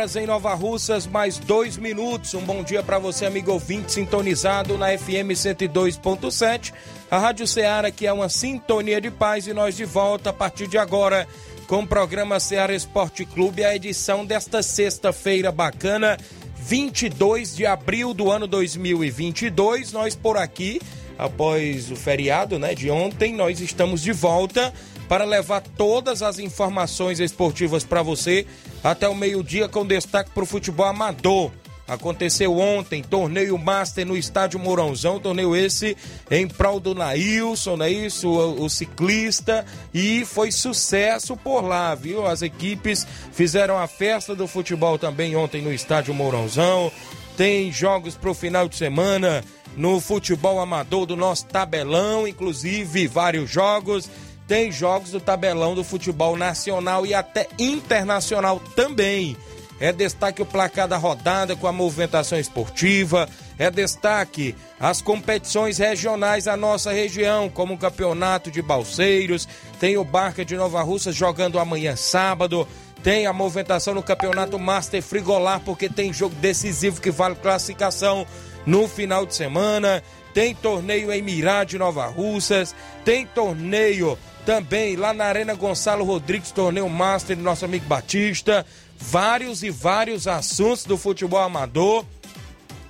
Horas em Nova Russas, mais dois minutos. Um bom dia para você, amigo ouvinte, sintonizado na FM 102.7. A Rádio Ceará, que é uma sintonia de paz, e nós de volta a partir de agora com o programa Ceará Esporte Clube, a edição desta sexta-feira bacana, 22 de abril do ano 2022. Nós por aqui, após o feriado né, de ontem, nós estamos de volta para levar todas as informações esportivas para você até o meio-dia com destaque para o futebol amador. Aconteceu ontem, torneio Master no estádio Mourãozão, torneio esse em prol do Nailson, não é isso? O, o, ciclista, e foi sucesso por lá, viu? As equipes fizeram a festa do futebol também ontem no estádio Mourãozão. Tem jogos para o final de semana no futebol amador do nosso tabelão, inclusive vários jogos tem jogos do tabelão do futebol nacional e até internacional também. É destaque o placar da rodada com a movimentação esportiva. É destaque as competições regionais da nossa região, como o Campeonato de Balseiros. Tem o Barca de Nova Russa jogando amanhã sábado. Tem a movimentação no Campeonato Master Frigolar, porque tem jogo decisivo que vale classificação no final de semana. Tem torneio em Mirá de Nova Russas. Tem torneio também lá na Arena Gonçalo Rodrigues, torneio Master do nosso amigo Batista. Vários e vários assuntos do futebol amador.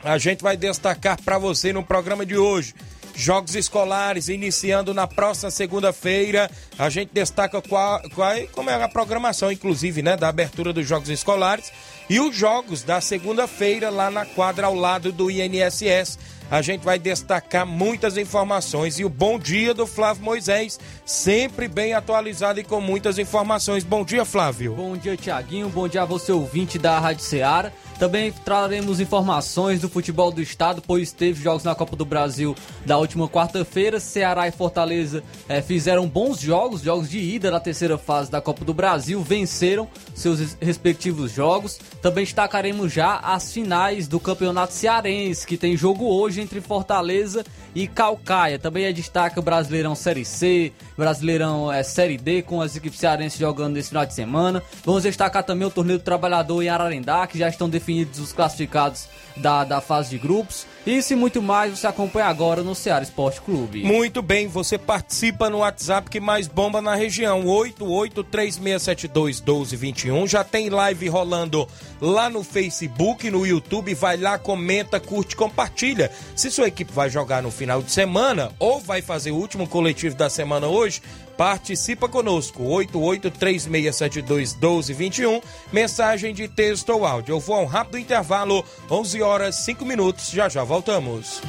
A gente vai destacar para você no programa de hoje. Jogos escolares iniciando na próxima segunda-feira. A gente destaca qual, qual, como é a programação, inclusive, né, da abertura dos Jogos Escolares e os jogos da segunda-feira lá na quadra ao lado do INSS a gente vai destacar muitas informações e o bom dia do Flávio Moisés, sempre bem atualizado e com muitas informações. Bom dia, Flávio. Bom dia, Tiaguinho. Bom dia a você, ouvinte da Rádio Ceará. Também traremos informações do futebol do estado, pois teve jogos na Copa do Brasil da última quarta-feira. Ceará e Fortaleza é, fizeram bons jogos, jogos de ida da terceira fase da Copa do Brasil, venceram seus respectivos jogos. Também destacaremos já as finais do Campeonato Cearense, que tem jogo hoje entre Fortaleza e Calcaia. Também é destaque o Brasileirão Série C, Brasileirão é, Série D, com as equipes cearenses jogando nesse final de semana. Vamos destacar também o Torneio do Trabalhador em Ararendá, que já estão definidos os classificados da, da fase de grupos. Isso e muito mais você acompanha agora no Ceará Esporte Clube. Muito bem, você participa no WhatsApp que mais bomba na região, 8836721221. Já tem live rolando lá no Facebook, no YouTube. Vai lá, comenta, curte, compartilha. Se sua equipe vai jogar no final de semana ou vai fazer o último coletivo da semana hoje, Participa conosco, 8836721221, mensagem de texto ou áudio. Eu vou a um rápido intervalo, 11 horas 5 minutos, já já voltamos.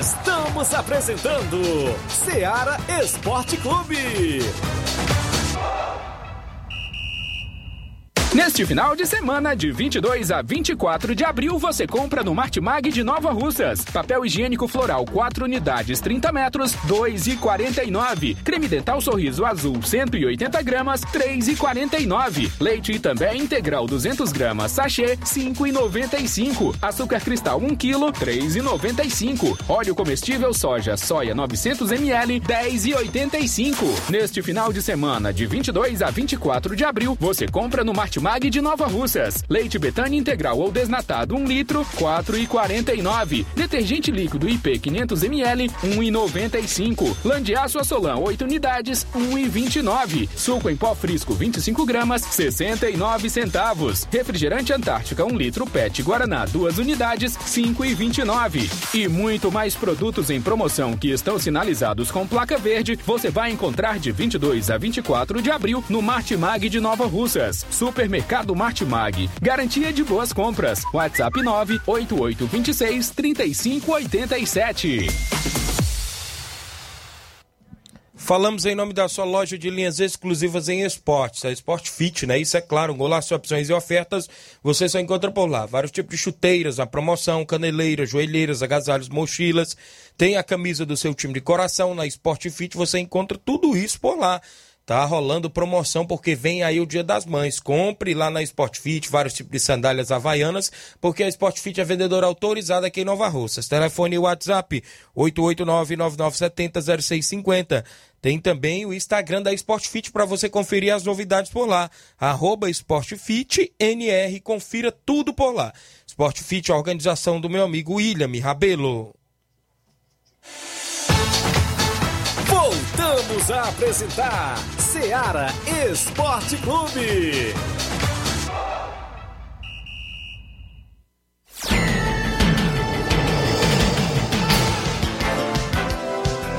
Estamos apresentando Seara Esporte Clube. Neste final de semana, de 22 a 24 de abril, você compra no Martimag de Nova Russas. Papel higiênico floral 4 unidades 30 metros, 2,49. Creme dental sorriso azul 180 gramas, 3,49. Leite também integral 200 gramas, sachê 5,95. Açúcar cristal 1 kg, 3,95. Óleo comestível soja soia 900 ml, 10,85. Neste final de semana, de 22 a 24 de abril, você compra no Martimag Martimag de Nova Russas. Leite Betânia integral ou desnatado 1 litro, 4,49. Detergente líquido IP 500 ml, 1,95. Landiaço Assolan 8 unidades, 1,29. Suco em pó frisco 25 gramas, 69 centavos. Refrigerante Antártica 1 litro PET Guaraná 2 unidades, 5,29. E muito mais produtos em promoção que estão sinalizados com placa verde, você vai encontrar de 22 a 24 de abril no Martimag de Nova Russas. Supermercado Martimag. Garantia de boas compras. WhatsApp 98826 3587. Falamos em nome da sua loja de linhas exclusivas em esportes, a Sport Fit, né? Isso é claro, um golaço, opções e ofertas, você só encontra por lá. Vários tipos de chuteiras, a promoção, caneleiras, joelheiras, agasalhos, mochilas. Tem a camisa do seu time de coração na Sport Fit, você encontra tudo isso por lá. Tá rolando promoção porque vem aí o Dia das Mães. Compre lá na Sport Fit vários tipos de sandálias havaianas, porque a Sport Fit é vendedora autorizada aqui em Nova Russas. Telefone e WhatsApp 889-9970-0650. Tem também o Instagram da Sport Fit para você conferir as novidades por lá. Arroba SportFitNR. Confira tudo por lá. Sport Fit, a organização do meu amigo William Rabelo. Voltamos a apresentar Seara Esporte Clube.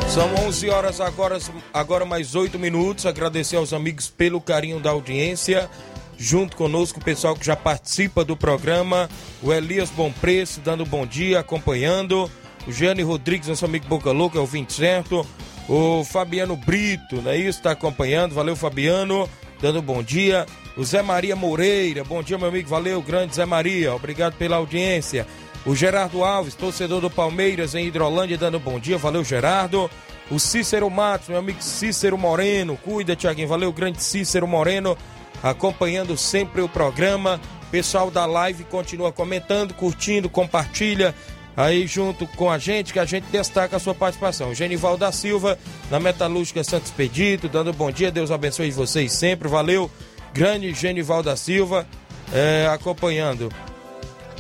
São 11 horas agora, agora mais 8 minutos. Agradecer aos amigos pelo carinho da audiência. Junto conosco o pessoal que já participa do programa. O Elias Bom Preço dando bom dia, acompanhando. O Gianni Rodrigues, nosso amigo Boca Louca, é o 20 certo. O Fabiano Brito, não é isso? Está acompanhando. Valeu, Fabiano. Dando bom dia. O Zé Maria Moreira. Bom dia, meu amigo. Valeu, grande Zé Maria. Obrigado pela audiência. O Gerardo Alves, torcedor do Palmeiras em Hidrolândia, dando bom dia. Valeu, Gerardo. O Cícero Matos, meu amigo Cícero Moreno. Cuida, Tiaguinho. Valeu, grande Cícero Moreno. Acompanhando sempre o programa. Pessoal da live continua comentando, curtindo, compartilha aí junto com a gente, que a gente destaca a sua participação. Genival da Silva, na Metalúrgica Santos Expedito, dando bom dia, Deus abençoe vocês sempre, valeu. Grande Genival da Silva, é, acompanhando.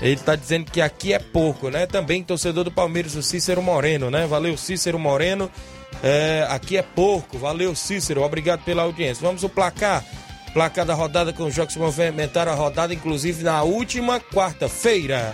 Ele está dizendo que aqui é pouco, né? Também torcedor do Palmeiras, o Cícero Moreno, né? Valeu, Cícero Moreno. É, aqui é pouco, valeu, Cícero, obrigado pela audiência. Vamos o placar. Placar da rodada com os jogos que movimentaram a rodada, inclusive na última quarta-feira.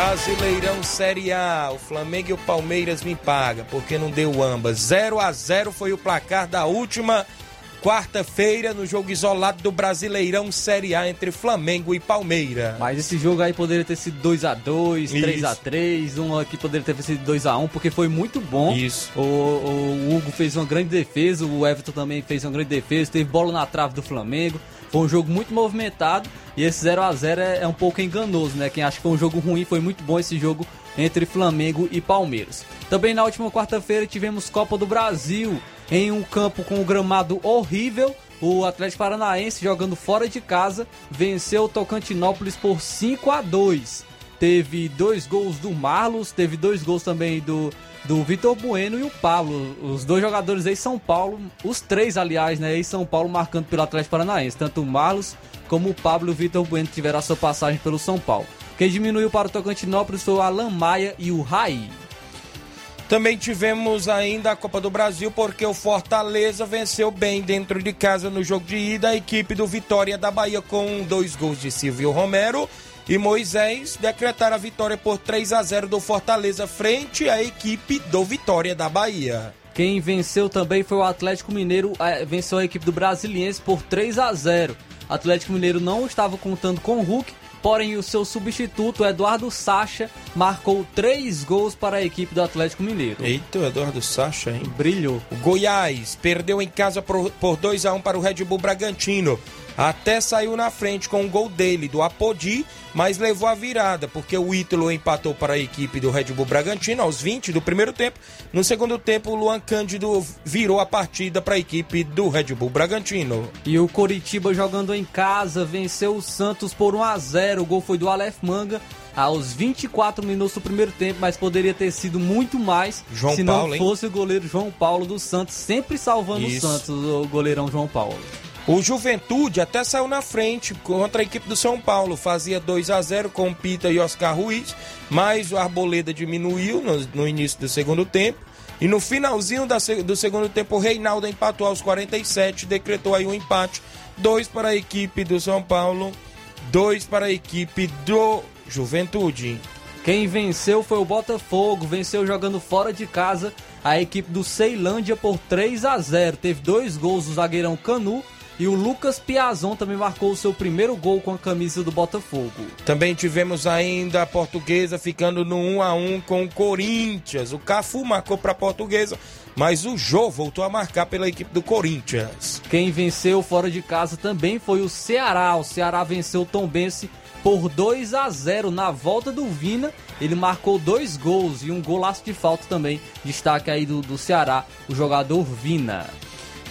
Brasileirão Série A, o Flamengo e o Palmeiras me pagam, porque não deu ambas. 0 a 0 foi o placar da última quarta-feira no jogo isolado do Brasileirão Série A entre Flamengo e Palmeiras. Mas esse jogo aí poderia ter sido 2 a 2 3 a 3 um aqui poderia ter sido 2 a 1 porque foi muito bom. Isso. O, o Hugo fez uma grande defesa, o Everton também fez uma grande defesa, teve bola na trave do Flamengo. Foi um jogo muito movimentado e esse 0 a 0 é, é um pouco enganoso, né? Quem acha que foi um jogo ruim, foi muito bom esse jogo entre Flamengo e Palmeiras. Também na última quarta-feira tivemos Copa do Brasil em um campo com um gramado horrível. O Atlético Paranaense jogando fora de casa venceu o Tocantinópolis por 5 a 2. Teve dois gols do Marlos, teve dois gols também do do Vitor Bueno e o Pablo, os dois jogadores aí São Paulo, os três aliás, né, em São Paulo marcando pelo Atlético Paranaense, tanto o Marlos como o Pablo e o Vitor Bueno tiveram a sua passagem pelo São Paulo. Quem diminuiu para o Tocantinópolis foi o Alan Maia e o Raí. Também tivemos ainda a Copa do Brasil, porque o Fortaleza venceu bem dentro de casa no jogo de ida a equipe do Vitória da Bahia com dois gols de Silvio Romero e Moisés decretaram a vitória por 3 a 0 do Fortaleza frente à equipe do Vitória da Bahia. Quem venceu também foi o Atlético Mineiro, venceu a equipe do Brasiliense por 3 a 0. O Atlético Mineiro não estava contando com o Hulk, Porém, o seu substituto, Eduardo Sacha, marcou três gols para a equipe do Atlético Mineiro. Eita, o Eduardo Sacha, hein? Brilhou. O Goiás perdeu em casa por, por 2 a 1 para o Red Bull Bragantino. Até saiu na frente com um gol dele, do Apodi, mas levou a virada, porque o Ítalo empatou para a equipe do Red Bull Bragantino aos 20 do primeiro tempo. No segundo tempo, o Luan Cândido virou a partida para a equipe do Red Bull Bragantino. E o Coritiba jogando em casa venceu o Santos por 1 a 0. O gol foi do Aleph Manga aos 24 minutos do primeiro tempo, mas poderia ter sido muito mais João se Paulo, não hein? fosse o goleiro João Paulo do Santos, sempre salvando Isso. o Santos, o goleirão João Paulo. O Juventude até saiu na frente contra a equipe do São Paulo. Fazia 2 a 0 com Pita e Oscar Ruiz, mas o Arboleda diminuiu no, no início do segundo tempo. E no finalzinho da do segundo tempo, o Reinaldo empatou aos 47, decretou aí um empate. Dois para a equipe do São Paulo, dois para a equipe do Juventude. Quem venceu foi o Botafogo, venceu jogando fora de casa a equipe do Ceilândia por 3 a 0. Teve dois gols do zagueirão Canu e o Lucas Piazon também marcou o seu primeiro gol com a camisa do Botafogo. Também tivemos ainda a Portuguesa ficando no 1 a 1 com o Corinthians. O Cafu marcou para a Portuguesa, mas o Jô voltou a marcar pela equipe do Corinthians. Quem venceu fora de casa também foi o Ceará. O Ceará venceu o Tombense por 2 a 0 na volta do Vina. Ele marcou dois gols e um golaço de falta também. Destaque aí do, do Ceará, o jogador Vina.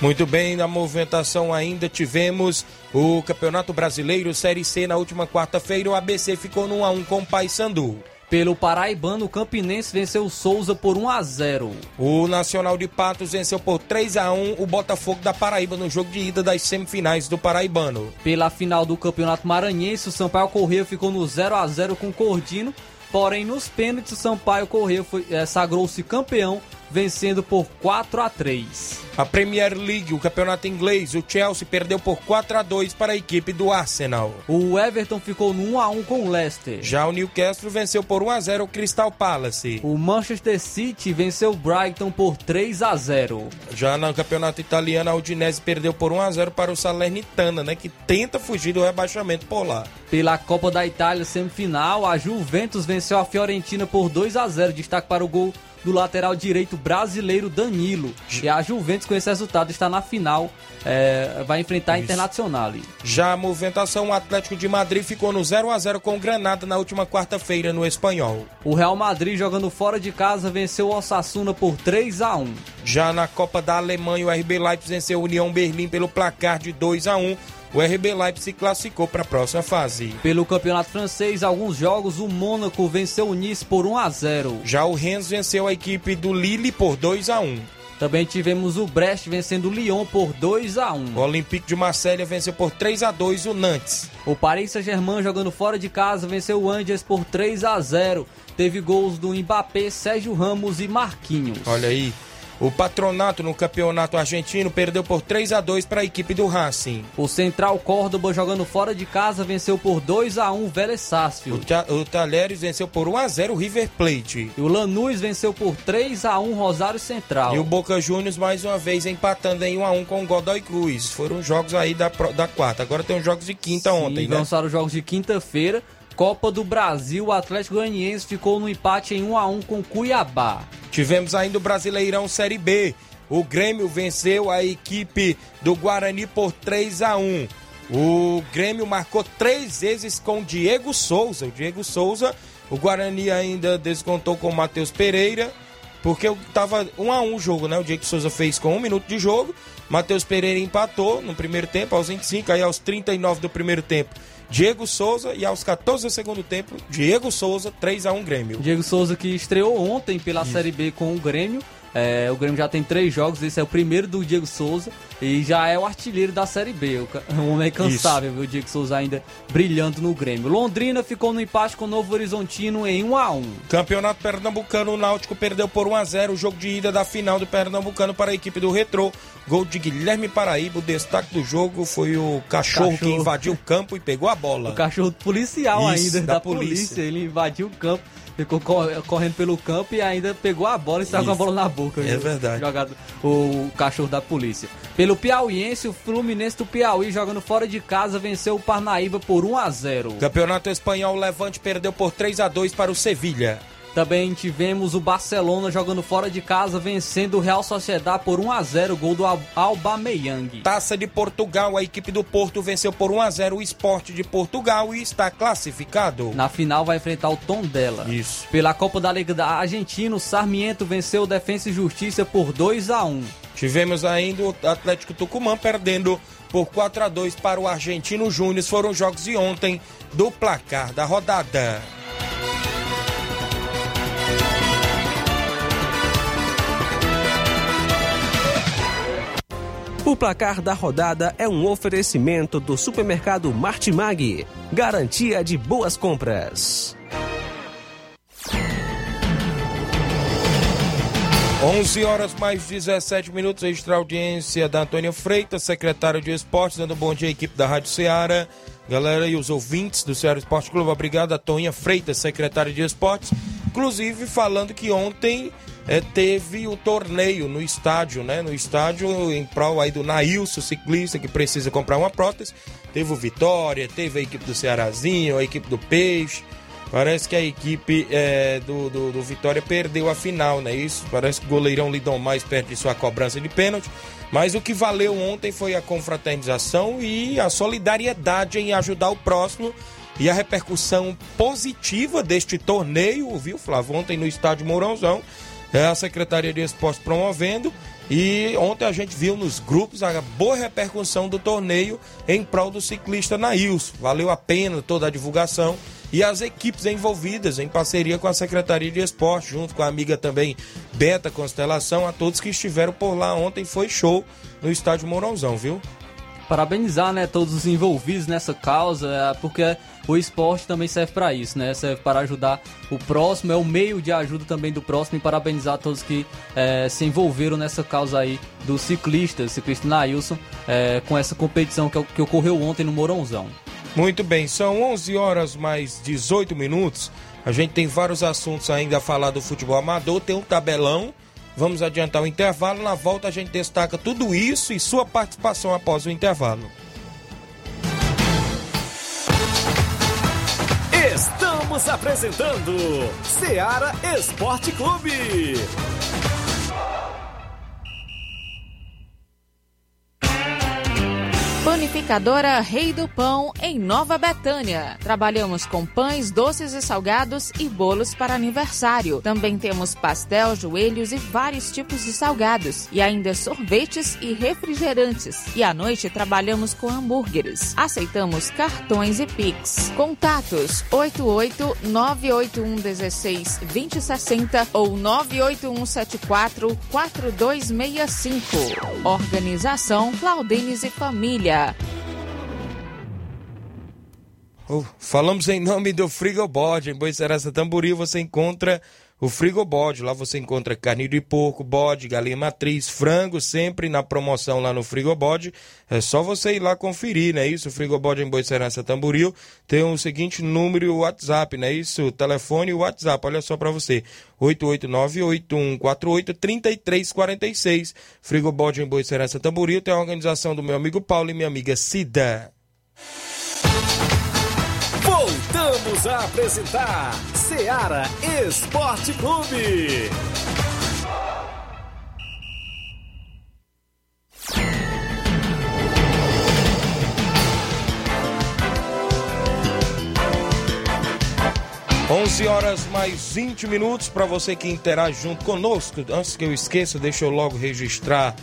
Muito bem, na movimentação ainda tivemos o Campeonato Brasileiro Série C na última quarta-feira. O ABC ficou no 1 a 1 com o Paysandu. Pelo Paraibano, o Campinense venceu o Souza por 1 a 0. O Nacional de Patos venceu por 3 a 1 o Botafogo da Paraíba no jogo de ida das semifinais do Paraibano. Pela final do Campeonato Maranhense, o Sampaio Corrêa ficou no 0 a 0 com o Cordino. Porém, nos pênaltis, o Sampaio Corrêa foi- eh, sagrou-se campeão, vencendo por 4 a 3. A Premier League, o campeonato inglês, o Chelsea perdeu por 4 a 2 para a equipe do Arsenal. O Everton ficou no 1 a 1 com o Leicester. Já o Newcastle venceu por 1 a 0 o Crystal Palace. O Manchester City venceu o Brighton por 3 a 0. Já no campeonato italiano, a Udinese perdeu por 1 a 0 para o Salernitana, né, que tenta fugir do rebaixamento por lá. Pela Copa da Itália semifinal, a Juventus venceu a Fiorentina por 2 a 0. Destaque para o gol do lateral direito brasileiro Danilo. E a Juventus, com esse resultado, está na final, é, vai enfrentar a. Internacional. Já a movimentação, o Atlético de Madrid ficou no 0 a 0 com o Granada na última quarta-feira no Espanhol. O Real Madrid, jogando fora de casa, venceu o Osasuna por 3 a 1. Já na Copa da Alemanha, o RB Leipzig venceu a União Berlim pelo placar de 2 a 1. O RB Leipzig se classificou para a próxima fase. Pelo campeonato francês, alguns jogos, o Mônaco venceu o Nice por 1 a 0. Já o Rennes venceu a equipe do Lille por 2 a 1. Também tivemos o Brest vencendo o Lyon por 2 a 1. O Olympique de Marselha venceu por 3 a 2 o Nantes. O Paris Saint-Germain jogando fora de casa venceu o Angers por 3 a 0. Teve gols do Mbappé, Sérgio Ramos e Marquinhos. Olha aí. O Patronato no campeonato argentino perdeu por 3 a 2 para a equipe do Racing. O Central Córdoba jogando fora de casa venceu por 2 a 1 o Vélez O, Sarsfield. Ta- o Talheres venceu por 1 a 0 o River Plate. E o Lanús venceu por 3 a 1 Rosário Central. E o Boca Juniors mais uma vez empatando em 1 a 1 com o Godoy Cruz. Foram jogos aí da, da quarta. Agora tem os jogos de quinta Sim, ontem, né? para os jogos de quinta-feira. Copa do Brasil, o Atlético Goianiense ficou no empate em 1 a 1 com Cuiabá. Tivemos ainda o Brasileirão Série B. O Grêmio venceu a equipe do Guarani por 3 a 1. O Grêmio marcou três vezes com Diego Souza. O Diego Souza, o Guarani ainda descontou com o Matheus Pereira, porque estava 1 a 1 o jogo, né? O Diego Souza fez com um minuto de jogo. Matheus Pereira empatou no primeiro tempo, aos 25, aí aos 39 do primeiro tempo. Diego Souza e aos 14 do segundo tempo, Diego Souza, 3 a 1 Grêmio. Diego Souza que estreou ontem pela Série B com o Grêmio. É, o Grêmio já tem três jogos, esse é o primeiro do Diego Souza e já é o artilheiro da Série B. O, homem é cansável, viu? O Diego Souza ainda brilhando no Grêmio. Londrina ficou no empate com o Novo Horizontino em 1 a 1 Campeonato Pernambucano, o Náutico perdeu por 1 a 0 o jogo de ida da final do Pernambucano para a equipe do Retrô. Gol de Guilherme Paraíba, o destaque do jogo foi o cachorro, que Cachorro. invadiu o campo e pegou a bola. O cachorro policial Isso, ainda, da da, polícia. polícia. Ele invadiu o campo ficou correndo pelo campo e ainda pegou a bola e estava com a bola na boca. É verdade. Jogado o cachorro da polícia. Pelo Piauiense, o Fluminense do Piauí jogando fora de casa venceu o Parnaíba por 1 a 0. Campeonato Espanhol, o Levante perdeu por 3 a 2 para o Sevilha. Também tivemos o Barcelona jogando fora de casa, vencendo o Real Sociedad por 1 a 0 gol do Aubameyang. Taça de Portugal, a equipe do Porto venceu por 1 a 0 o Esporte de Portugal e está classificado. Na final vai enfrentar o Tondela. Isso. Pela Copa da Liga da Argentina, o Sarmiento venceu o Defensa e Justiça por 2 a 1. Tivemos ainda o Atlético Tucumã perdendo por 4 a 2 para o Argentino Júnior. Foram jogos de ontem do placar da rodada. O placar da rodada é um oferecimento do supermercado Martimag, garantia de boas compras. 11 horas mais 17 minutos, extra audiência da Antônia Freitas, secretário de Esportes, dando bom dia à equipe da Rádio Ceará. Galera e os ouvintes do Ceará Esporte Clube, obrigado a Toninha Freitas, secretário de Esportes, inclusive falando que ontem é, teve o torneio no estádio, né? No estádio em prol aí do Nailson, ciclista que precisa comprar uma prótese. Teve o Vitória, teve a equipe do Cearazinho, a equipe do Peixe. Parece que a equipe é, do, do, do, Vitória perdeu a final, né? Isso. Parece que o goleirão lidou mais perto de sua cobrança de pênalti. Mas o que valeu ontem foi a confraternização e a solidariedade em ajudar o próximo e a repercussão positiva deste torneio, viu, Flávio? Ontem no estádio Mourãozão é a Secretaria de Esportes promovendo. E ontem a gente viu nos grupos a boa repercussão do torneio em prol do ciclista Nails. Valeu a pena toda a divulgação e as equipes envolvidas em parceria com a Secretaria de Esporte, junto com a amiga também Beta Constelação, a todos que estiveram por lá ontem, foi show no estádio Mourãozão, viu? Parabenizar, né, todos os envolvidos nessa causa, é, porque o esporte também serve para isso, né? Serve para ajudar o próximo, é o meio de ajuda também do próximo e parabenizar todos que é, se envolveram nessa causa aí do ciclista, ciclista Nailson, é, com essa competição que, que ocorreu ontem no Mourãozão. Muito bem, são 11 horas mais 18 minutos. A gente tem vários assuntos ainda a falar do futebol amador, tem um tabelão. Vamos adiantar o intervalo. Na volta a gente destaca tudo isso e sua participação após o intervalo. Estamos apresentando Seara Esporte Clube. Panificadora Rei do Pão, em Nova Betânia. Trabalhamos com pães, doces e salgados e bolos para aniversário. Também temos pastel, joelhos e vários tipos de salgados. E ainda sorvetes e refrigerantes. E à noite trabalhamos com hambúrgueres. Aceitamos cartões e Pix. Contatos 88 981 16 2060 ou 981 74 4265. Organização Claudenes e Família. Falamos em nome do Frigobode. Em Boicerança Tamboril você encontra o Frigobode. Lá você encontra carne de porco, bode, galinha matriz, frango, sempre na promoção lá no Frigobode. É só você ir lá conferir, não é isso? O Frigobode em Boicerança Tamboril tem o seguinte número e WhatsApp, não é isso? telefone e o WhatsApp, olha só para você. 889-8148-3346. Frigobode em Boicerança Tamboril tem a organização do meu amigo Paulo e minha amiga Cida. Voltamos a apresentar Seara Esporte Clube. 11 horas mais 20 minutos para você que interage junto conosco. Antes que eu esqueça, deixa eu logo registrar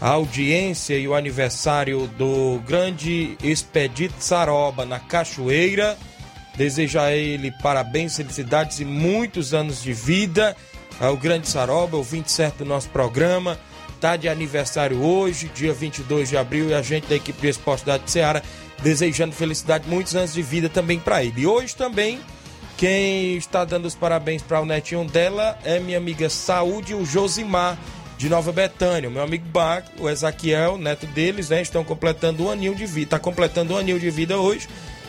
a audiência e o aniversário do grande Expedito Saroba na Cachoeira. Desejo a ele parabéns, felicidades e muitos anos de vida. Ao grande Saroba, o 27 do nosso programa. Tá de aniversário hoje, dia 22 de abril, e a gente da equipe de esporte da Ceará desejando felicidade, muitos anos de vida também para ele. E hoje também quem está dando os parabéns para o netinho dela é minha amiga Saúde, o Josimar, de Nova Betânia. O meu amigo Bar, o Ezaquiel, neto deles, né, estão completando um aninho de vida. Está completando um aninho de vida hoje.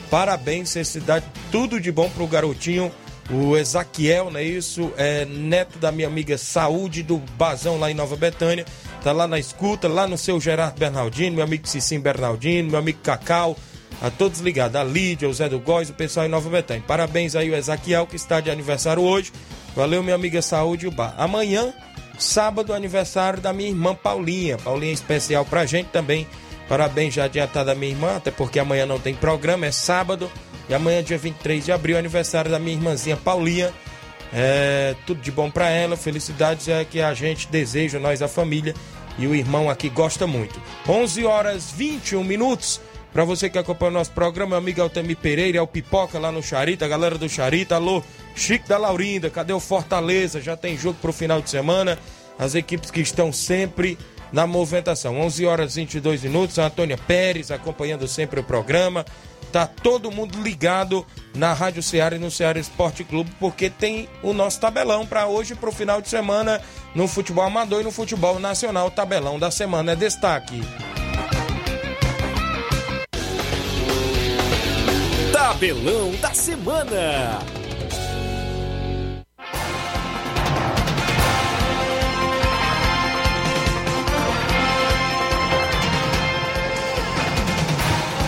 Parabéns, felicidade, tudo de bom para o garotinho O Ezaquiel, não é isso? É neto da minha amiga Saúde do Bazão lá em Nova Betânia. Tá lá na escuta, lá no seu Gerardo Bernardino, meu amigo Cicim Bernardino, meu amigo Cacau, a todos ligados, a Lídia, o Zé do Góis, o pessoal em Nova Betânia. Parabéns aí o Ezaquiel, que está de aniversário hoje. Valeu, minha amiga Saúde o Bar. Amanhã, sábado, aniversário da minha irmã Paulinha. Paulinha especial pra gente também. Parabéns já adiantado a minha irmã, até porque amanhã não tem programa, é sábado. E amanhã, dia 23 de abril, aniversário da minha irmãzinha Paulinha. É, tudo de bom para ela, felicidades é que a gente deseja, nós a família e o irmão aqui gosta muito. 11 horas 21 minutos. Para você que acompanha o nosso programa, meu amigo Altemir Pereira, é o Pipoca lá no Charita, a galera do Charita, alô, Chico da Laurinda, cadê o Fortaleza? Já tem jogo pro final de semana. As equipes que estão sempre na movimentação. 11 horas 22 minutos, a Antônia Pérez acompanhando sempre o programa. Tá todo mundo ligado na Rádio Ceará e no Ceará Esporte Clube, porque tem o nosso tabelão para hoje, para o final de semana, no futebol amador e no futebol nacional. Tabelão da semana é destaque. Tabelão da semana.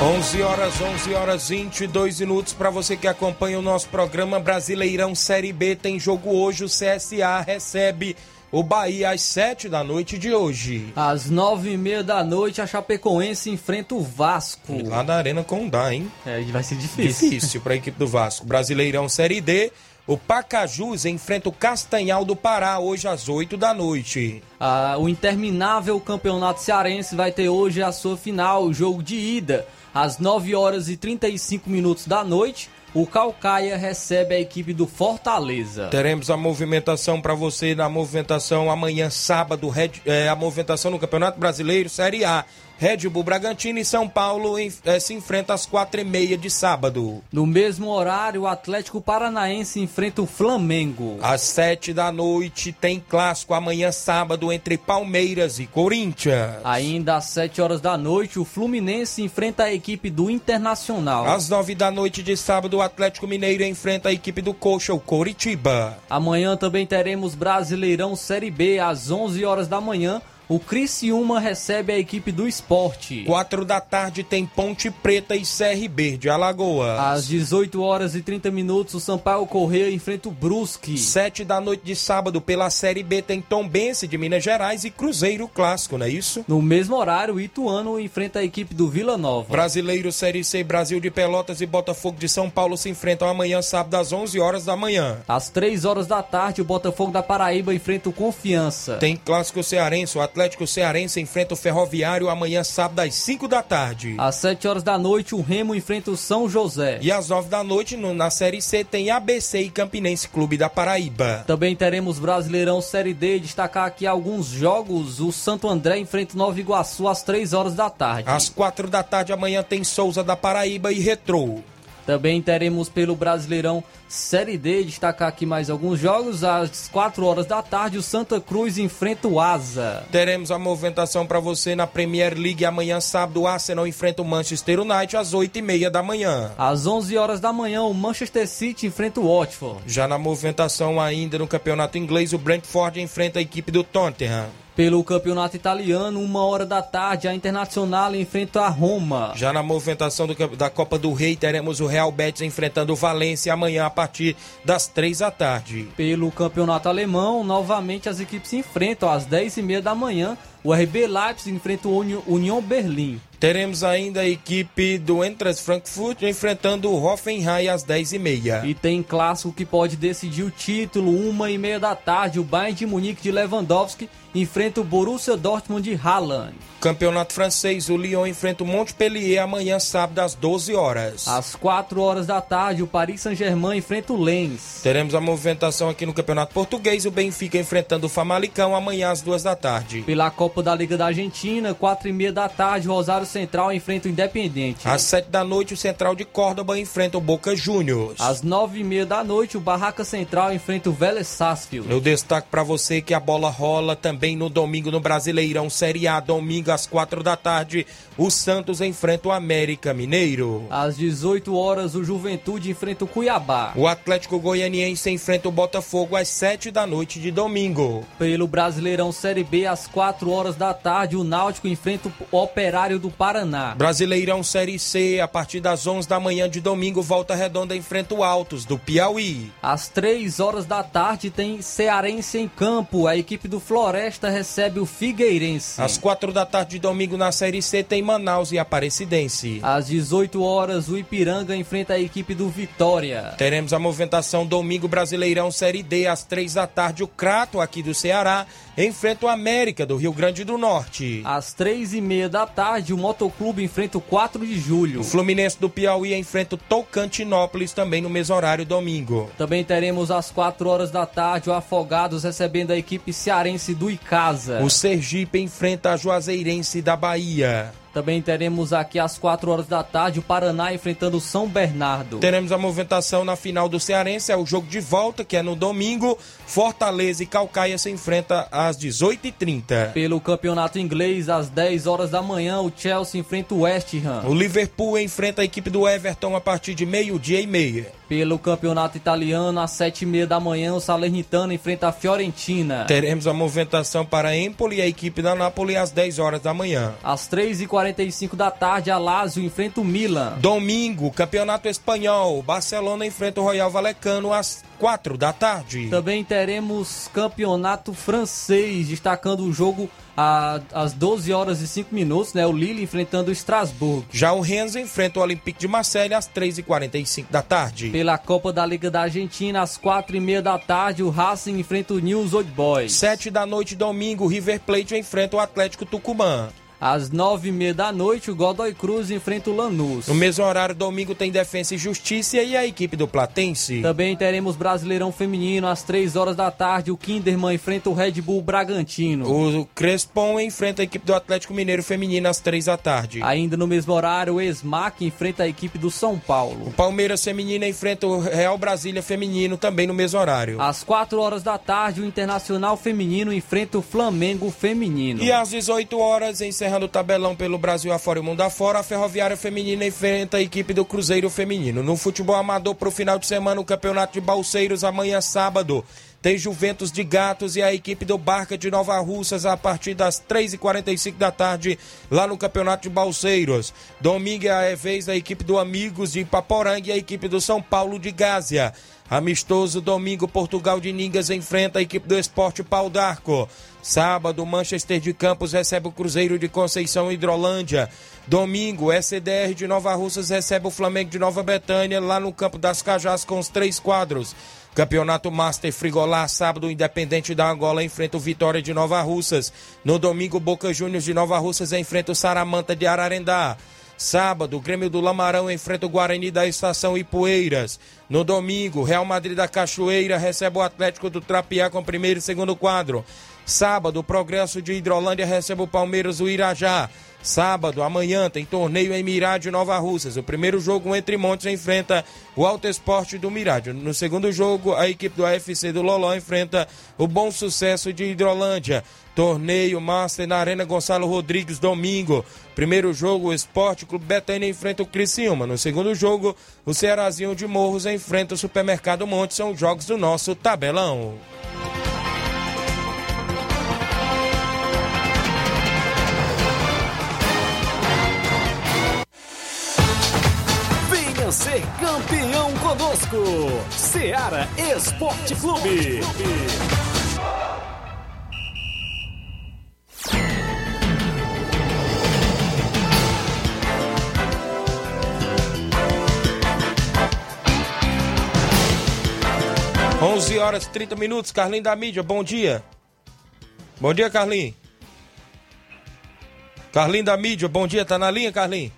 Onze horas, 11 horas 22 minutos para você que acompanha o nosso programa Brasileirão Série B. Tem jogo hoje, o CSA recebe o Bahia às 7 da noite de hoje. Às nove e meia da noite, a Chapecoense enfrenta o Vasco. Lá na Arena Condá, hein? É, vai ser difícil. Difícil para a equipe do Vasco. Brasileirão Série D. O Pacajus enfrenta o Castanhal do Pará hoje às 8 da noite. Ah, o interminável campeonato cearense vai ter hoje a sua final, o jogo de ida. Às 9 horas e 35 minutos da noite, o Calcaia recebe a equipe do Fortaleza. Teremos a movimentação para você na movimentação amanhã, sábado, é, a movimentação no Campeonato Brasileiro Série A. Red Bull Bragantino e São Paulo em, é, se enfrentam às quatro e meia de sábado. No mesmo horário, o Atlético Paranaense enfrenta o Flamengo. Às sete da noite tem clássico amanhã, sábado, entre Palmeiras e Corinthians. Ainda às 7 horas da noite, o Fluminense enfrenta a equipe do Internacional. Às nove da noite de sábado, o Atlético Mineiro enfrenta a equipe do Coxa, o Coritiba. Amanhã também teremos Brasileirão Série B às 11 horas da manhã. O Criciúma recebe a equipe do esporte. Quatro da tarde tem Ponte Preta e CRB de Alagoas. Às 18 horas e 30 minutos, o Sampaio Correia enfrenta o Brusque. Sete da noite de sábado, pela Série B, tem Tombense de Minas Gerais e Cruzeiro Clássico, não é isso? No mesmo horário, o Ituano enfrenta a equipe do Vila Nova. Brasileiro Série C, Brasil de Pelotas e Botafogo de São Paulo se enfrentam amanhã, sábado, às 11 horas da manhã. Às 3 horas da tarde, o Botafogo da Paraíba enfrenta o Confiança. Tem Clássico Cearense, o Atlético Cearense enfrenta o Ferroviário amanhã, sábado, às 5 da tarde. Às 7 horas da noite, o Remo enfrenta o São José. E às 9 da noite, no- na Série C, tem ABC e Campinense Clube da Paraíba. Também teremos Brasileirão Série D. Destacar aqui alguns jogos. O Santo André enfrenta o Nova Iguaçu às 3 horas da tarde. Às 4 da tarde, amanhã, tem Souza da Paraíba e Retrô. Também teremos pelo Brasileirão Série D. Destacar aqui mais alguns jogos. Às 4 horas da tarde, o Santa Cruz enfrenta o Asa. Teremos a movimentação para você na Premier League amanhã, sábado. O Arsenal enfrenta o Manchester United às 8 e meia da manhã. Às 11 horas da manhã, o Manchester City enfrenta o Watford. Já na movimentação ainda no campeonato inglês, o Brentford enfrenta a equipe do Tottenham. Pelo campeonato italiano, uma hora da tarde, a Internacional enfrenta a Roma. Já na movimentação do da Copa do Rei, teremos o Real Betis enfrentando o Valência amanhã a partir das 3 da tarde. Pelo campeonato alemão, novamente as equipes se enfrentam às 10h30 da manhã. O RB Leipzig enfrenta o Uni- Union Berlim. Teremos ainda a equipe do Entras Frankfurt enfrentando o Hoffenheim às 10h30. E tem clássico que pode decidir o título, uma e meia da tarde. O Bayern de Munique de Lewandowski enfrenta o Borussia Dortmund de Haaland. Campeonato francês, o Lyon enfrenta o Montpellier amanhã, sábado, às 12 horas. Às 4 horas da tarde, o Paris Saint-Germain enfrenta o Lens. Teremos a movimentação aqui no Campeonato Português, o Benfica enfrentando o Famalicão amanhã às 2 da tarde. Pela Copa da Liga da Argentina, 4 e meia da tarde, o Rosário Central enfrenta o Independente. Às 7 da noite, o Central de Córdoba enfrenta o Boca Juniors. Às 9 e meia da noite, o Barraca Central enfrenta o Vélez Sarsfield. Eu destaco para você que a bola rola também Também no domingo no Brasileirão Série A, domingo às quatro da tarde, o Santos enfrenta o América Mineiro. Às 18 horas, o Juventude enfrenta o Cuiabá. O Atlético Goianiense enfrenta o Botafogo às sete da noite de domingo. Pelo Brasileirão Série B, às 4 horas da tarde, o Náutico enfrenta o Operário do Paraná. Brasileirão Série C, a partir das 11 da manhã de domingo, Volta Redonda enfrenta o Altos do Piauí. Às 3 horas da tarde tem Cearense em campo. A equipe do Floresta recebe o Figueirense. Às 4 da tarde de domingo na Série C tem Manaus e Aparecidense. Às 18 horas, o Ipiranga enfrenta a equipe do Vitória. Teremos a movimentação domingo Brasileirão Série D às 3 da tarde. O Crato aqui do Ceará enfrenta o América do Rio Grande do Norte. Às 3 e meia da tarde, o Motoclube enfrenta o 4 de julho. O Fluminense do Piauí enfrenta o Tocantinópolis também no mesmo horário domingo. Também teremos às 4 horas da tarde o Afogados recebendo a equipe cearense do Icasa. O Sergipe enfrenta a Juazeirense da Bahia. Também teremos aqui às 4 horas da tarde o Paraná enfrentando o São Bernardo. Teremos a movimentação na final do Cearense, é o jogo de volta, que é no domingo. Fortaleza e Calcaia se enfrenta às 18h30. Pelo campeonato inglês, às 10 horas da manhã, o Chelsea enfrenta o West Ham. O Liverpool enfrenta a equipe do Everton a partir de meio-dia e meia. Pelo campeonato italiano, às 7h30 da manhã, o Salernitano enfrenta a Fiorentina. Teremos a movimentação para Empoli e a equipe da Napoli às 10 horas da manhã. Às 3h45 da tarde, a Lazio enfrenta o Milan. Domingo, Campeonato Espanhol. Barcelona enfrenta o Royal Valecano às 4 da tarde. Também teremos campeonato francês, destacando o jogo às 12 horas e 5 minutos, né? O Lille enfrentando o Strasbourg. Já o Rennes enfrenta o Olympique de Marseille às 3h45 da tarde. Pela Copa da Liga da Argentina, às 4h30 da tarde, o Racing enfrenta o News Old Boys. 7 da noite, domingo, River Plate enfrenta o Atlético Tucumã. Às nove e meia da noite, o Godoy Cruz enfrenta o Lanús. No mesmo horário, domingo, tem Defensa e Justiça e a equipe do Platense. Também teremos Brasileirão Feminino às três horas da tarde. O Kinderman enfrenta o Red Bull Bragantino. O Crespon enfrenta a equipe do Atlético Mineiro Feminino às três da tarde. Ainda no mesmo horário, o Esmac enfrenta a equipe do São Paulo. O Palmeiras Feminino enfrenta o Real Brasília Feminino também no mesmo horário. Às quatro horas da tarde, o Internacional Feminino enfrenta o Flamengo Feminino. E às 18 horas, encerrando o tabelão pelo Brasil afora e mundo afora, a Ferroviária Feminina enfrenta a equipe do Cruzeiro Feminino. No futebol amador para o final de semana, o Campeonato de Balseiros amanhã sábado. Tem Juventus de Gatos e a equipe do Barca de Nova Russas a partir das 3h45 da tarde, lá no Campeonato de Balseiros. Domingo é a vez da equipe do Amigos de Ipaporanga e a equipe do São Paulo de Gásia. Amistoso domingo, Portugal de Ningas enfrenta a equipe do Esporte Pau d'Arco. Sábado, Manchester de Campos recebe o Cruzeiro de Conceição Hidrolândia. Domingo, SDR de Nova Russas recebe o Flamengo de Nova Betânia lá no Campo das Cajás com os três quadros. Campeonato Master Frigolá, sábado, Independente da Angola enfrenta o Vitória de Nova Russas. No domingo, Boca Juniors de Nova Russas enfrenta o Saramanta de Ararendá. Sábado, o Grêmio do Lamarão enfrenta o Guarani da Estação Ipueiras. No domingo, Real Madrid da Cachoeira recebe o Atlético do Trapiá com primeiro e segundo quadro. Sábado, o Progresso de Hidrolândia recebe o Palmeiras do Irajá. Sábado, amanhã, tem torneio em Mirade de Nova Russas. O primeiro jogo entre Montes enfrenta o Alto Esporte do Mirade. No segundo jogo, a equipe do AFC do Loló enfrenta o Bom Sucesso de Hidrolândia. Torneio Master na Arena Gonçalo Rodrigues, domingo. Primeiro jogo, o Esporte Clube Betânia enfrenta o Criciúma. No segundo jogo, o Cearazinho de Morros enfrenta o Supermercado Monte. São jogos do nosso tabelão. Venha ser campeão conosco. Seara Esporte Clube. 11 horas e 30 minutos, Carlinho da mídia, bom dia. Bom dia, Carlinho. Carlinho da mídia, bom dia, tá na linha, Carlinho?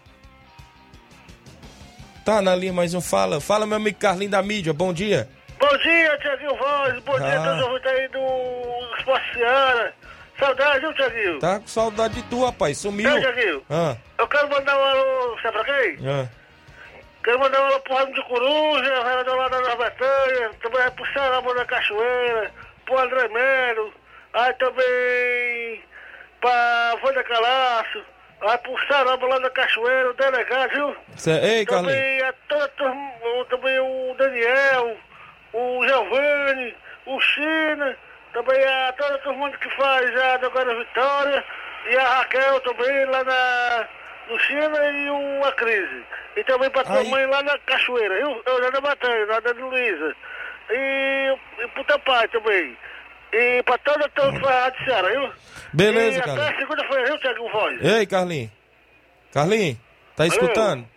Tá na linha, mas não fala. Fala, meu amigo Carlinho da mídia, bom dia. Bom dia, Tiaguinho Voz, bom dia Ah. a todos os aí do Esporte Seara. Saudade, viu, Tiaguinho? Tá com saudade de tu, rapaz, sumiu. Não, Tiaguinho. Ah, Eu quero mandar um alô, sabe pra quem? ah. Quero mandar um alô pro Ramo de Coruja, vereador lá da Nova Betânia, também pro Saramão da Cachoeira, pro André Melo, Aí também pra Folha Calaço, aí pro Saramba lá da Cachoeira, o delegado, viu? Cê- Ei, Carlinhos. Também, a toda turma, também o Daniel, o Giovanni, o China, também a toda a turma que faz a Agora Vitória, e a Raquel também lá na, no China e o, a Crise. E também pra tua Aí. mãe lá na Cachoeira, viu? Eu lá na Batalha, lá da Luísa. E, e pro teu pai também. E pra toda a a Rádio Ceará, viu? Beleza, e até segunda-feira, viu, Tiago Voz? Ei, Carlinhos. Carlinhos, tá escutando?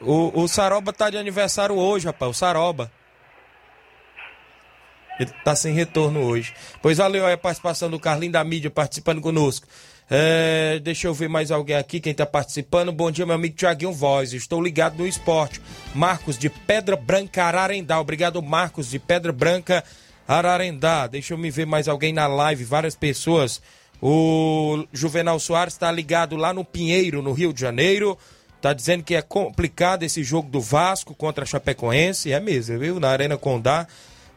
O, o Saroba tá de aniversário hoje, rapaz. O Saroba. Ele tá sem retorno hoje. Pois valeu aí a participação do Carlinhos da mídia participando conosco. É, deixa eu ver mais alguém aqui, quem tá participando. Bom dia, meu amigo Tiaguinho Voz. Estou ligado no esporte. Marcos de Pedra Branca, Ararendá. Obrigado, Marcos de Pedra Branca, Ararendá. Deixa eu me ver mais alguém na live, várias pessoas. O Juvenal Soares está ligado lá no Pinheiro, no Rio de Janeiro. Tá dizendo que é complicado esse jogo do Vasco contra a Chapecoense. É mesmo, viu? Na Arena Condá.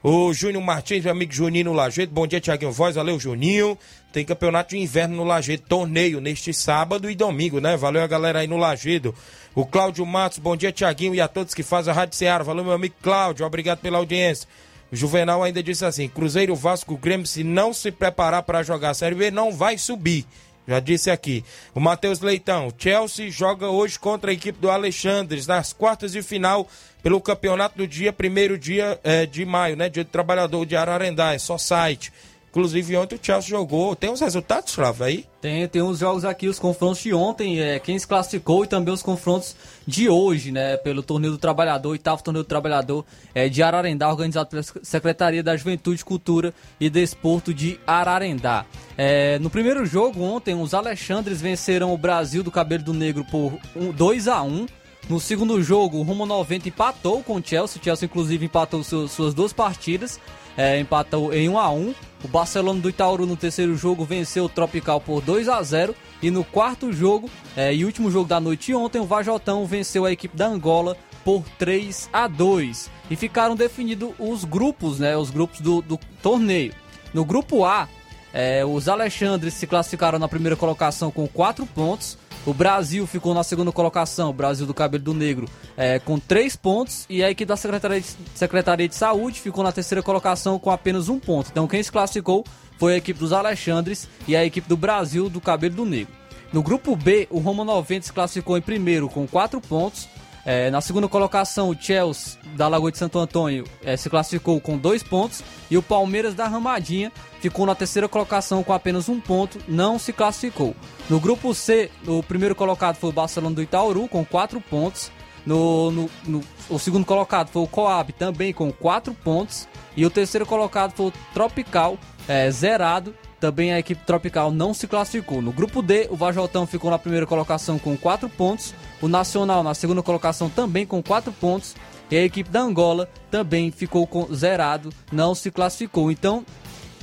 O Júnior Martins, meu amigo Juninho no Lajeito. Bom dia, Tiaguinho Voz. Valeu, Juninho. Tem campeonato de inverno no Lajeito, torneio neste sábado e domingo, né? Valeu a galera aí no Lajeado. O Cláudio Matos, bom dia, Tiaguinho, e a todos que fazem a Rádio Ceará. Valeu, meu amigo Cláudio. Obrigado pela audiência. O Juvenal ainda disse assim: Cruzeiro, Vasco, Grêmio, se não se preparar para jogar a Série B, não vai subir. Já disse aqui. O Matheus Leitão, Chelsea joga hoje contra a equipe do Alexandres nas quartas de final pelo campeonato do dia, primeiro dia eh, de maio, né? Dia do trabalhador de Ararendá, é só site. Inclusive ontem o Chelsea jogou. Tem os resultados, Flávio, aí? Tem, tem uns jogos aqui, os confrontos de ontem, é, quem se classificou e também os confrontos de hoje, né? Pelo Torneio do Trabalhador, oitavo Torneio do Trabalhador é, de Ararendá, organizado pela Secretaria da Juventude, Cultura e Desporto de Ararendá. É, no primeiro jogo ontem, os Alexandres venceram o Brasil do Cabelo do Negro por um, 2 a 1 no segundo jogo, o Rumo 90 empatou com o Chelsea. O Chelsea, inclusive, empatou suas duas partidas. É, empatou em 1 a 1 O Barcelona do Itaúru, no terceiro jogo, venceu o Tropical por 2 a 0 E no quarto jogo, é, e último jogo da noite ontem, o Vajotão venceu a equipe da Angola por 3 a 2 E ficaram definidos os grupos, né? Os grupos do, do torneio. No grupo A, é, os Alexandres se classificaram na primeira colocação com 4 pontos. O Brasil ficou na segunda colocação, o Brasil do Cabelo do Negro, é, com 3 pontos. E a equipe da Secretaria de, Secretaria de Saúde ficou na terceira colocação com apenas um ponto. Então quem se classificou foi a equipe dos Alexandres e a equipe do Brasil do Cabelo do Negro. No grupo B, o Roma 90 se classificou em primeiro com 4 pontos. É, na segunda colocação, o Chelsea da Lagoa de Santo Antônio é, se classificou com dois pontos e o Palmeiras da Ramadinha ficou na terceira colocação com apenas um ponto, não se classificou. No grupo C, o primeiro colocado foi o Barcelona do Itaúru com quatro pontos. No, no- no- o segundo colocado foi o Coab também com quatro pontos e o terceiro colocado foi o Tropical é, zerado também a equipe tropical não se classificou. No grupo D, o Vajotão ficou na primeira colocação com 4 pontos, o Nacional na segunda colocação também com 4 pontos, e a equipe da Angola também ficou com zerado, não se classificou. Então,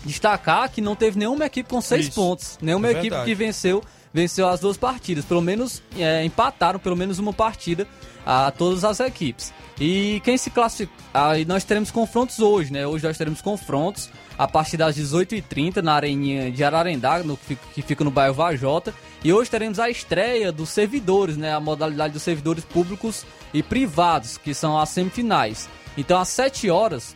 destacar que não teve nenhuma equipe com 6 Isso. pontos, nenhuma É equipe que venceu, venceu as duas partidas, pelo menos é, empataram pelo menos uma partida a todas as equipes. E quem se classifica, aí nós teremos confrontos hoje, né? Hoje nós teremos confrontos a partir das 18h30 na areninha de Ararendá, no, que fica- no bairro Vajota. E hoje teremos a estreia dos servidores, né? A modalidade dos servidores públicos e privados, que são as semifinais. Então às 7 horas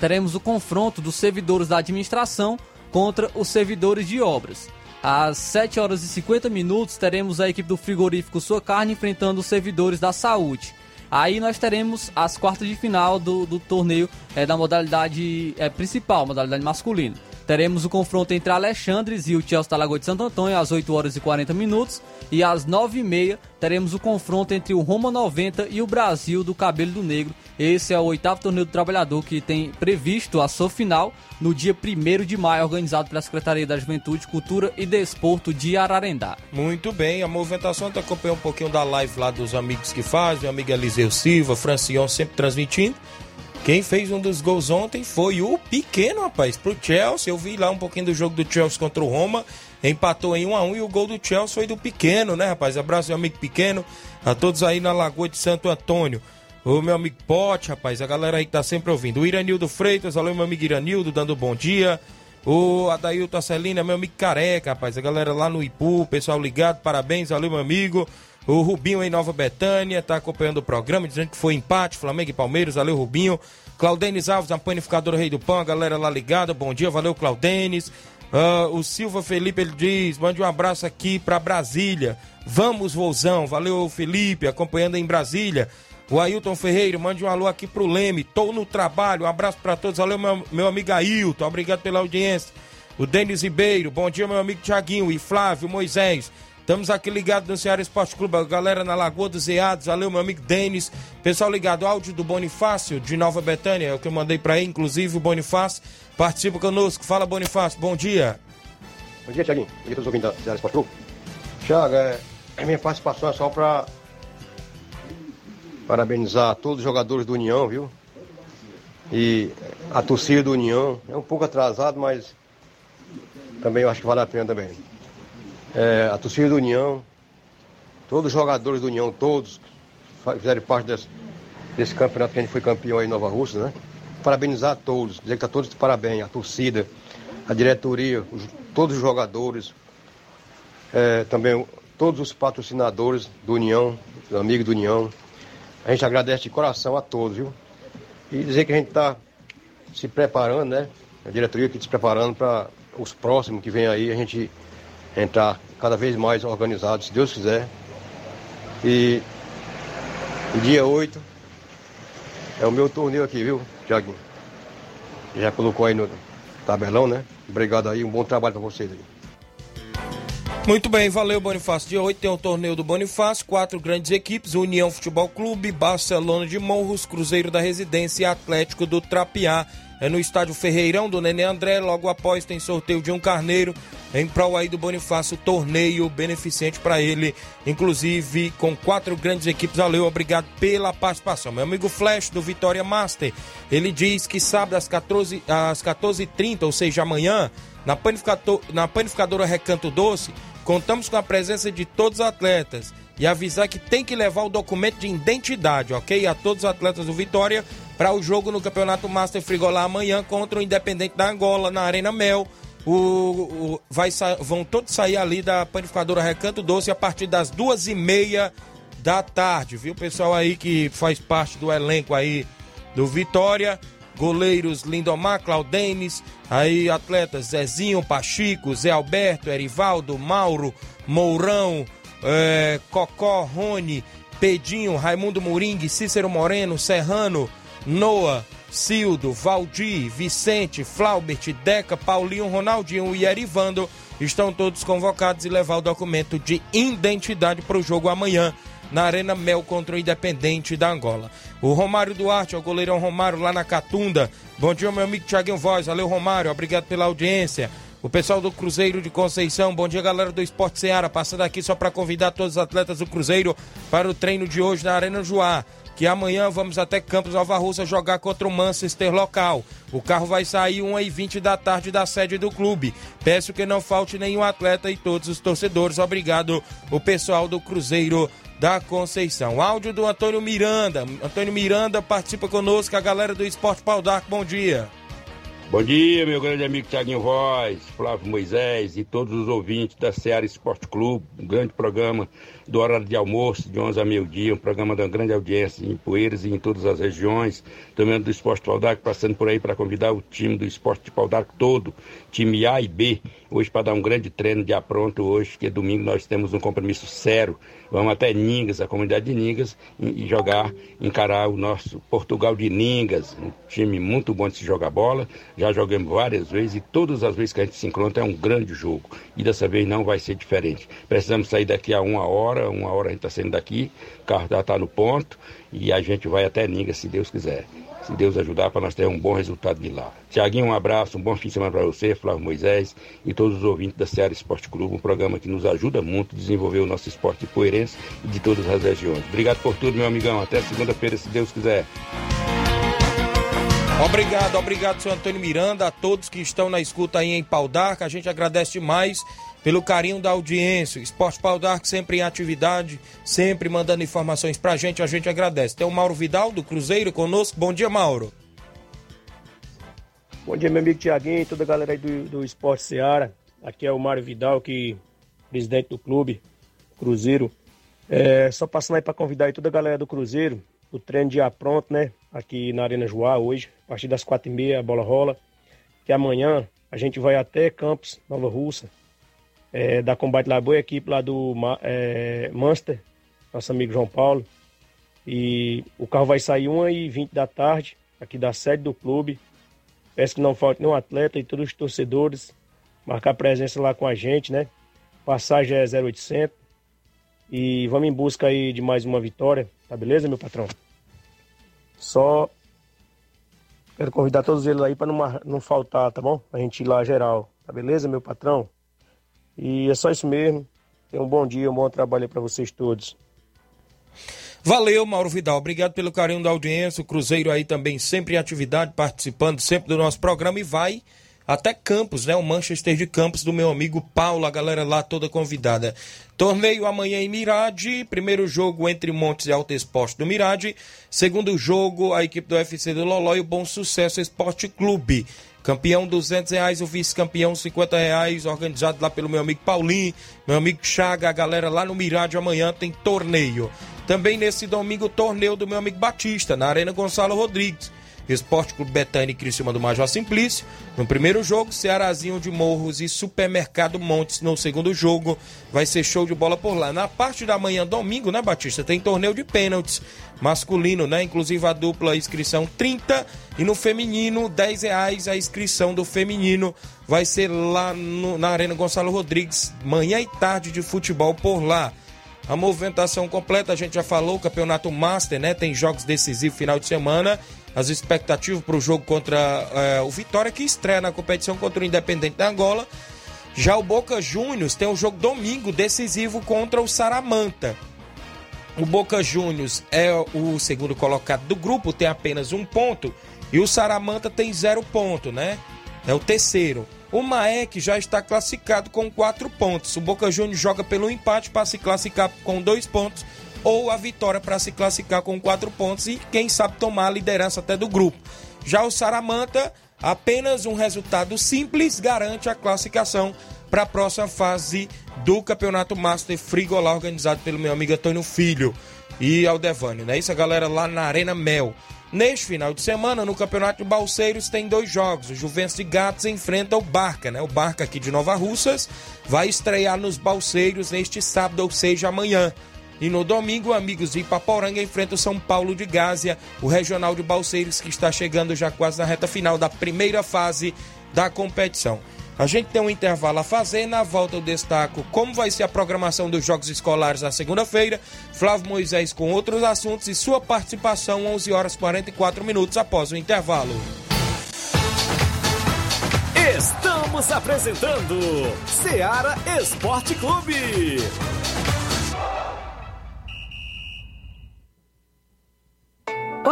teremos o confronto dos servidores da administração contra os servidores de obras. Às 7 horas e 50 minutos teremos a equipe do frigorífico Sua Carne enfrentando os servidores da saúde. Aí nós teremos as quartas de final do, do torneio é, da modalidade é, principal, modalidade masculina. Teremos o confronto entre Alexandres e o Chelsea da Lagoa de Santo Antônio às 8 horas e 40 minutos. E às 9h30 teremos o confronto entre o Roma 90 e o Brasil do Cabelo do Negro. Esse é o oitavo torneio do trabalhador que tem previsto a sua final no dia 1 de maio, organizado pela Secretaria da Juventude, Cultura e Desporto de Ararendá. Muito bem, a movimentação tu acompanhou um pouquinho da live lá dos amigos que fazem, meu amigo Eliseu Silva, Francion sempre transmitindo. Quem fez um dos gols ontem foi o pequeno, rapaz, pro Chelsea. Eu vi lá um pouquinho do jogo do Chelsea contra o Roma. Empatou em 1 a 1 e o gol do Chelsea foi do pequeno, né, rapaz? Abraço, meu amigo pequeno. A todos aí na Lagoa de Santo Antônio. O meu amigo Pote, rapaz, a galera aí que tá sempre ouvindo. O Iranildo Freitas, valeu, meu amigo Iranildo, dando bom dia. O Adailton Celina, meu amigo careca, rapaz. A galera lá no Ipu, pessoal ligado, parabéns, valeu, meu amigo. O Rubinho em Nova Betânia tá acompanhando o programa, dizendo que foi empate, Flamengo e Palmeiras, valeu, Rubinho. Claudenis Alves, a panificadora Rei do Pão, a galera lá ligada, bom dia, valeu, Claudenis. Uh, o Silva Felipe, ele diz, mande um abraço aqui para Brasília. Vamos, Vozão, valeu, Felipe, acompanhando em Brasília. O Ailton Ferreira, mande um alô aqui pro Leme. Tô no trabalho. Um abraço para todos. Valeu, meu, meu amigo Ailton. Obrigado pela audiência. O Denis Ribeiro, bom dia, meu amigo Tiaguinho e Flávio Moisés. Estamos aqui ligados no Ceará Esporte Clube, a galera na Lagoa dos Eados, valeu meu amigo Denis. Pessoal ligado, áudio do Bonifácio de Nova Betânia, é o que eu mandei para aí, inclusive o Bonifácio participa conosco. Fala Bonifácio, bom dia. Bom dia, Tiaguinho. Bom dia todos ouvindo da Ceará Esporte Clube. Thiago, é, a minha participação é só para parabenizar todos os jogadores do União, viu? E a torcida do União. É um pouco atrasado, mas também eu acho que vale a pena também. É, a torcida do União, todos os jogadores do União, todos fizeram parte desse, desse campeonato que a gente foi campeão aí em Nova Rússia, né? Parabenizar a todos, dizer que tá todos de parabéns, a torcida, a diretoria, os, todos os jogadores, é, também todos os patrocinadores do União, amigos do União, a gente agradece de coração a todos, viu? E dizer que a gente está se preparando, né? A diretoria aqui se preparando para os próximos que vem aí, a gente entrar cada vez mais organizado, se Deus quiser. E dia 8 é o meu torneio aqui, viu, Tiaguinho? Já colocou aí no tabelão, né? Obrigado aí, um bom trabalho para vocês aí. Muito bem, valeu Bonifácio. Dia 8 tem o torneio do Bonifácio, quatro grandes equipes, União Futebol Clube, Barcelona de Morros, Cruzeiro da Residência e Atlético do Trapiá. É no estádio Ferreirão do Nenê André, logo após tem sorteio de um carneiro em prol aí do Bonifácio, torneio beneficente para ele, inclusive com quatro grandes equipes. Valeu, obrigado pela participação. Meu amigo Flash do Vitória Master, ele diz que sábado às 14h30, às 14 ou seja, amanhã, na, panificador, na panificadora Recanto Doce, Contamos com a presença de todos os atletas e avisar que tem que levar o documento de identidade, ok? A todos os atletas do Vitória para o jogo no Campeonato Master Frigolá amanhã contra o Independente da Angola na Arena Mel. O, o vai, vão todos sair ali da panificadora Recanto Doce a partir das duas e meia da tarde, viu? Pessoal aí que faz parte do elenco aí do Vitória goleiros Lindomar, Claudenes, aí atletas Zezinho, Pachico, Zé Alberto, Erivaldo, Mauro, Mourão, é, Cocó, Rony, Pedinho, Raimundo Moringue, Cícero Moreno, Serrano, Noah, Cildo, Valdir, Vicente, Flaubert, Deca, Paulinho, Ronaldinho e Erivando estão todos convocados e levar o documento de identidade para o jogo amanhã na Arena Mel contra o Independente da Angola. O Romário Duarte, é o goleirão Romário lá na Catunda. Bom dia, meu amigo Thiaguinho Voz. Valeu, Romário. Obrigado pela audiência. O pessoal do Cruzeiro de Conceição, bom dia galera do Esporte Seara, passando aqui só para convidar todos os atletas do Cruzeiro para o treino de hoje na Arena Joá que amanhã vamos até Campos Nova Russa jogar contra o Manchester local. O carro vai sair 1h20 da tarde da sede do clube. Peço que não falte nenhum atleta e todos os torcedores. Obrigado, o pessoal do Cruzeiro da Conceição. Áudio do Antônio Miranda. Antônio Miranda participa conosco, a galera do Esporte Pau D'Arco. Bom dia. Bom dia, meu grande amigo Thiaguinho Voz, Flávio Moisés e todos os ouvintes da Seara Esporte Clube, um grande programa do horário de almoço, de 11 a meio-dia, um programa de grande audiência em Poeiras e em todas as regiões, também do Esporte Pau d'Arco, passando por aí para convidar o time do Esporte de Pau d'Arco todo, time A e B, hoje para dar um grande treino de apronto hoje, que é domingo nós temos um compromisso sério Vamos até Ningas, a comunidade de Ningas, e, jogar, encarar o nosso Portugal de Ningas, um time muito bom de se jogar bola. Já jogamos várias vezes e todas as vezes que a gente se encontra é um grande jogo. E dessa vez não vai ser diferente. Precisamos sair daqui a uma hora, uma hora a gente está saindo daqui, o carro já está no ponto e a gente vai até Ningas, se Deus quiser se Deus ajudar, para nós ter um bom resultado de lá. Tiaguinho, um abraço, um bom fim de semana para você, Flávio Moisés e todos os ouvintes da Seara Esporte Clube, um programa que nos ajuda muito a desenvolver o nosso esporte coerência e de todas as regiões. Obrigado por tudo, meu amigão. Até segunda-feira, se Deus quiser. Obrigado, obrigado, senhor Antônio Miranda, a todos que estão na escuta aí em Pau d'Arca. A gente agradece demais pelo carinho da audiência. Esporte Pau d'Arco sempre em atividade, sempre mandando informações pra gente, a gente agradece. Tem o Mauro Vidal, do Cruzeiro, conosco. Bom dia, Mauro. Bom dia, meu amigo Tiaguinho toda a galera aí do, do Esporte Seara. Aqui é o Mário Vidal, que presidente do clube Cruzeiro. É, só passando aí para convidar aí toda a galera do Cruzeiro, o treino dia pronto, né? Aqui na Arena Joá hoje, a partir das quatro e meia a bola rola. Que amanhã a gente vai até Campos, Nova Russa, é, da Combate Laboa, equipe lá do é, Manchester, nosso amigo João Paulo. E o carro vai sair 1h20 da tarde, aqui da sede do clube. Peço que não falte nenhum atleta e todos os torcedores marcar presença lá com a gente, né? Passagem é 0800. E vamos em busca aí de mais uma vitória, tá beleza, meu patrão? Só quero convidar todos eles aí para não, não faltar, tá bom? A gente ir lá geral, tá beleza, meu patrão? E é só isso mesmo. Tenha um bom dia, um bom trabalho para vocês todos. Valeu, Mauro Vidal. Obrigado pelo carinho da audiência. O Cruzeiro aí também sempre em atividade, participando sempre do nosso programa e vai até Campos, né? O Manchester de Campos do meu amigo Paulo, a galera lá toda convidada. Torneio amanhã em Mirade, primeiro jogo entre Montes e Alto Esporte do Mirade, segundo jogo a equipe do UFC do Loló e o Bom Sucesso Esporte Clube. Campeão 200 reais, o vice-campeão 50 reais, organizado lá pelo meu amigo Paulinho, meu amigo Chaga, a galera lá no Mirade amanhã tem torneio. Também nesse domingo, torneio do meu amigo Batista, na Arena Gonçalo Rodrigues. Esporte Clube Betânia e Criciúma do Major Simplício. No primeiro jogo, Cearazinho de Morros e Supermercado Montes. No segundo jogo, vai ser show de bola por lá. Na parte da manhã, domingo, né, Batista? Tem torneio de pênaltis masculino, né? Inclusive a dupla inscrição 30 e no feminino 10 reais a inscrição do feminino vai ser lá no, na Arena Gonçalo Rodrigues, manhã e tarde de futebol por lá. A movimentação completa, a gente já falou, Campeonato Master, né? Tem jogos decisivos final de semana. As expectativas para o jogo contra é, o Vitória, que estreia na competição contra o Independente da Angola. Já o Boca Juniors tem um jogo domingo decisivo contra o Saramanta. O Boca Juniors é o segundo colocado do grupo, tem apenas um ponto. E o Saramanta tem zero ponto, né? É o terceiro. O Maek já está classificado com quatro pontos. O Boca Juniors joga pelo empate para se classificar com dois pontos ou a vitória para se classificar com quatro pontos e quem sabe tomar a liderança até do grupo. Já o Saramanta, apenas um resultado simples garante a classificação para a próxima fase do Campeonato Master Frigolá organizado pelo meu amigo Antônio Filho e Aldevânio, né? Isso a galera lá na Arena Mel. Neste final de semana, no Campeonato de Balseiros, tem dois jogos. O Juventus de Gatos enfrenta o Barca, né? O Barca aqui de Nova Russas vai estrear nos Balseiros neste sábado, ou seja, amanhã. E no domingo, amigos de Ipaporanga enfrenta o São Paulo de Gásia, o Regional de Balseiros, que está chegando já quase na reta final da primeira fase da competição. A gente tem um intervalo a fazer. Na volta eu destaco como vai ser a programação dos Jogos Escolares na segunda-feira. Flávio Moisés com outros assuntos e sua participação 11 horas 44 minutos após o intervalo. Estamos apresentando Seara Esporte Clube.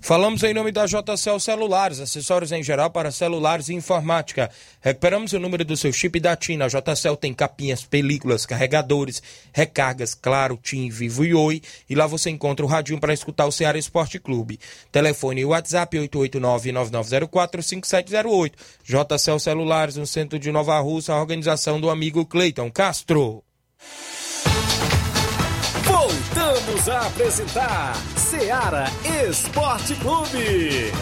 Falamos em nome da JCL Celulares, acessórios em geral para celulares e informática. Recuperamos o número do seu chip da TIM. A JCL tem capinhas, películas, carregadores, recargas, claro, TIM, Vivo e Oi. E lá você encontra o radinho para escutar o Ceará Esporte Clube. Telefone e WhatsApp 889-9904-5708. JCL Celulares, no centro de Nova Rússia, a organização do amigo Cleiton Castro. Voltamos a apresentar Seara Esporte Clube.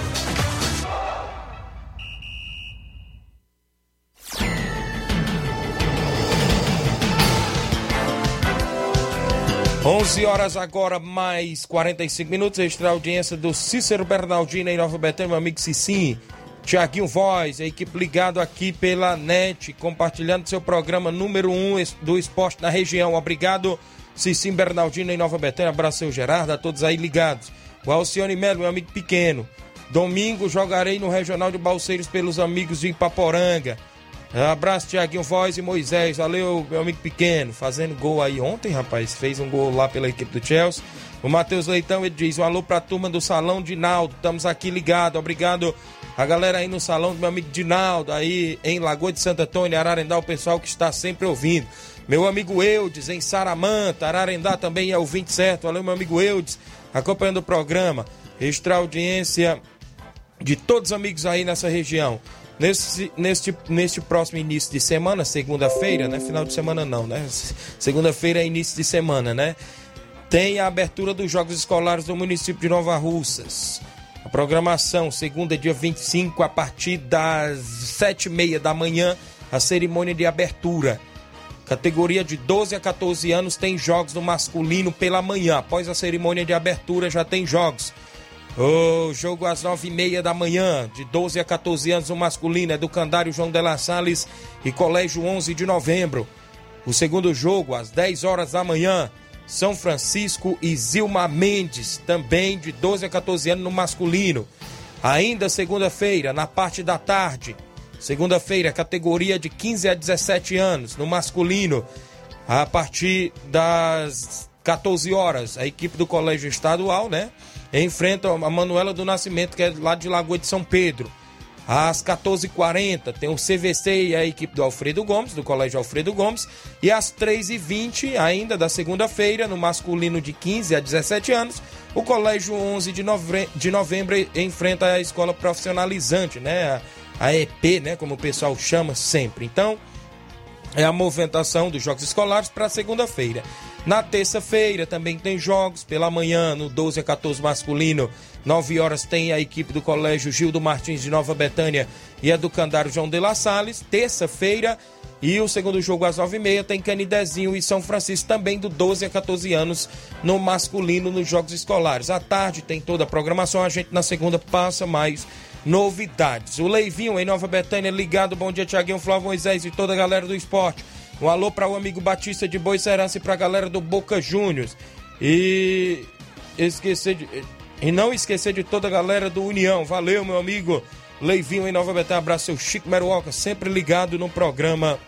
11 horas agora, mais 45 minutos. Extra audiência do Cícero Bernardino em Nova Betânia, meu amigo Cicim. Tiaguinho Voz, a equipe ligado aqui pela NET, compartilhando seu programa número 1 um do esporte na região. Obrigado, Cicim Bernardino em Nova Betânia. Abraço, seu Gerardo, a todos aí ligados. O Alcione Melo, meu amigo pequeno. Domingo jogarei no Regional de Balseiros pelos amigos de Ipaporanga. Abraço, Tiaguinho Voz e Moisés. Valeu, meu amigo pequeno. Fazendo gol aí ontem, rapaz. Fez um gol lá pela equipe do Chelsea. O Matheus Leitão, ele diz: um alô pra turma do Salão Dinaldo. Estamos aqui ligados. Obrigado a galera aí no salão do meu amigo Dinaldo, aí em Lagoa de Santo Antônio, Ararendá, o pessoal que está sempre ouvindo. Meu amigo Eudes, em Saramanta, Ararendá também é ouvinte certo. Valeu, meu amigo Eudes, acompanhando o programa. Extra audiência de todos os amigos aí nessa região. Nesse, neste, neste próximo início de semana, segunda-feira, né? Final de semana não, né? Segunda-feira é início de semana, né? Tem a abertura dos Jogos Escolares do município de Nova Russas. A programação, segunda, dia 25, a partir das sete e meia da manhã, a cerimônia de abertura. Categoria de 12 a 14 anos tem jogos no masculino pela manhã. Após a cerimônia de abertura já tem jogos. O jogo às nove e meia da manhã, de 12 a 14 anos, o masculino é do Candário João de La Salles e Colégio 11 de novembro. O segundo jogo, às 10 horas da manhã, São Francisco e Zilma Mendes, também de 12 a 14 anos no masculino. Ainda segunda-feira, na parte da tarde, segunda-feira, categoria de 15 a 17 anos no masculino, a partir das 14 horas, a equipe do Colégio Estadual, né? enfrenta a Manuela do Nascimento, que é lá de Lagoa de São Pedro. Às 14h40 tem o CVC e a equipe do Alfredo Gomes, do Colégio Alfredo Gomes. E às 3h20, ainda da segunda-feira, no masculino de 15 a 17 anos, o Colégio 11 de, nove... de novembro enfrenta a escola profissionalizante, né? A EP, né? Como o pessoal chama sempre. Então, é a movimentação dos Jogos Escolares para segunda-feira. Na terça-feira também tem jogos pela manhã, no 12 a 14 masculino. 9 horas tem a equipe do Colégio Gildo Martins de Nova Betânia e a do Candário João de La Salles. Terça-feira e o segundo jogo às 9h30 tem Canidezinho e São Francisco também do 12 a 14 anos no masculino nos jogos escolares. À tarde tem toda a programação, a gente na segunda passa mais novidades. O Leivinho em Nova Betânia ligado, bom dia Tiaguinho, Flávio Moisés e toda a galera do esporte. Um alô para o amigo Batista de Boicerança e para a galera do Boca Juniors. E esquecer de, e não esquecer de toda a galera do União. Valeu, meu amigo Leivinho em Nova Betânia. Abraço, seu Chico Meruoca, sempre ligado no programa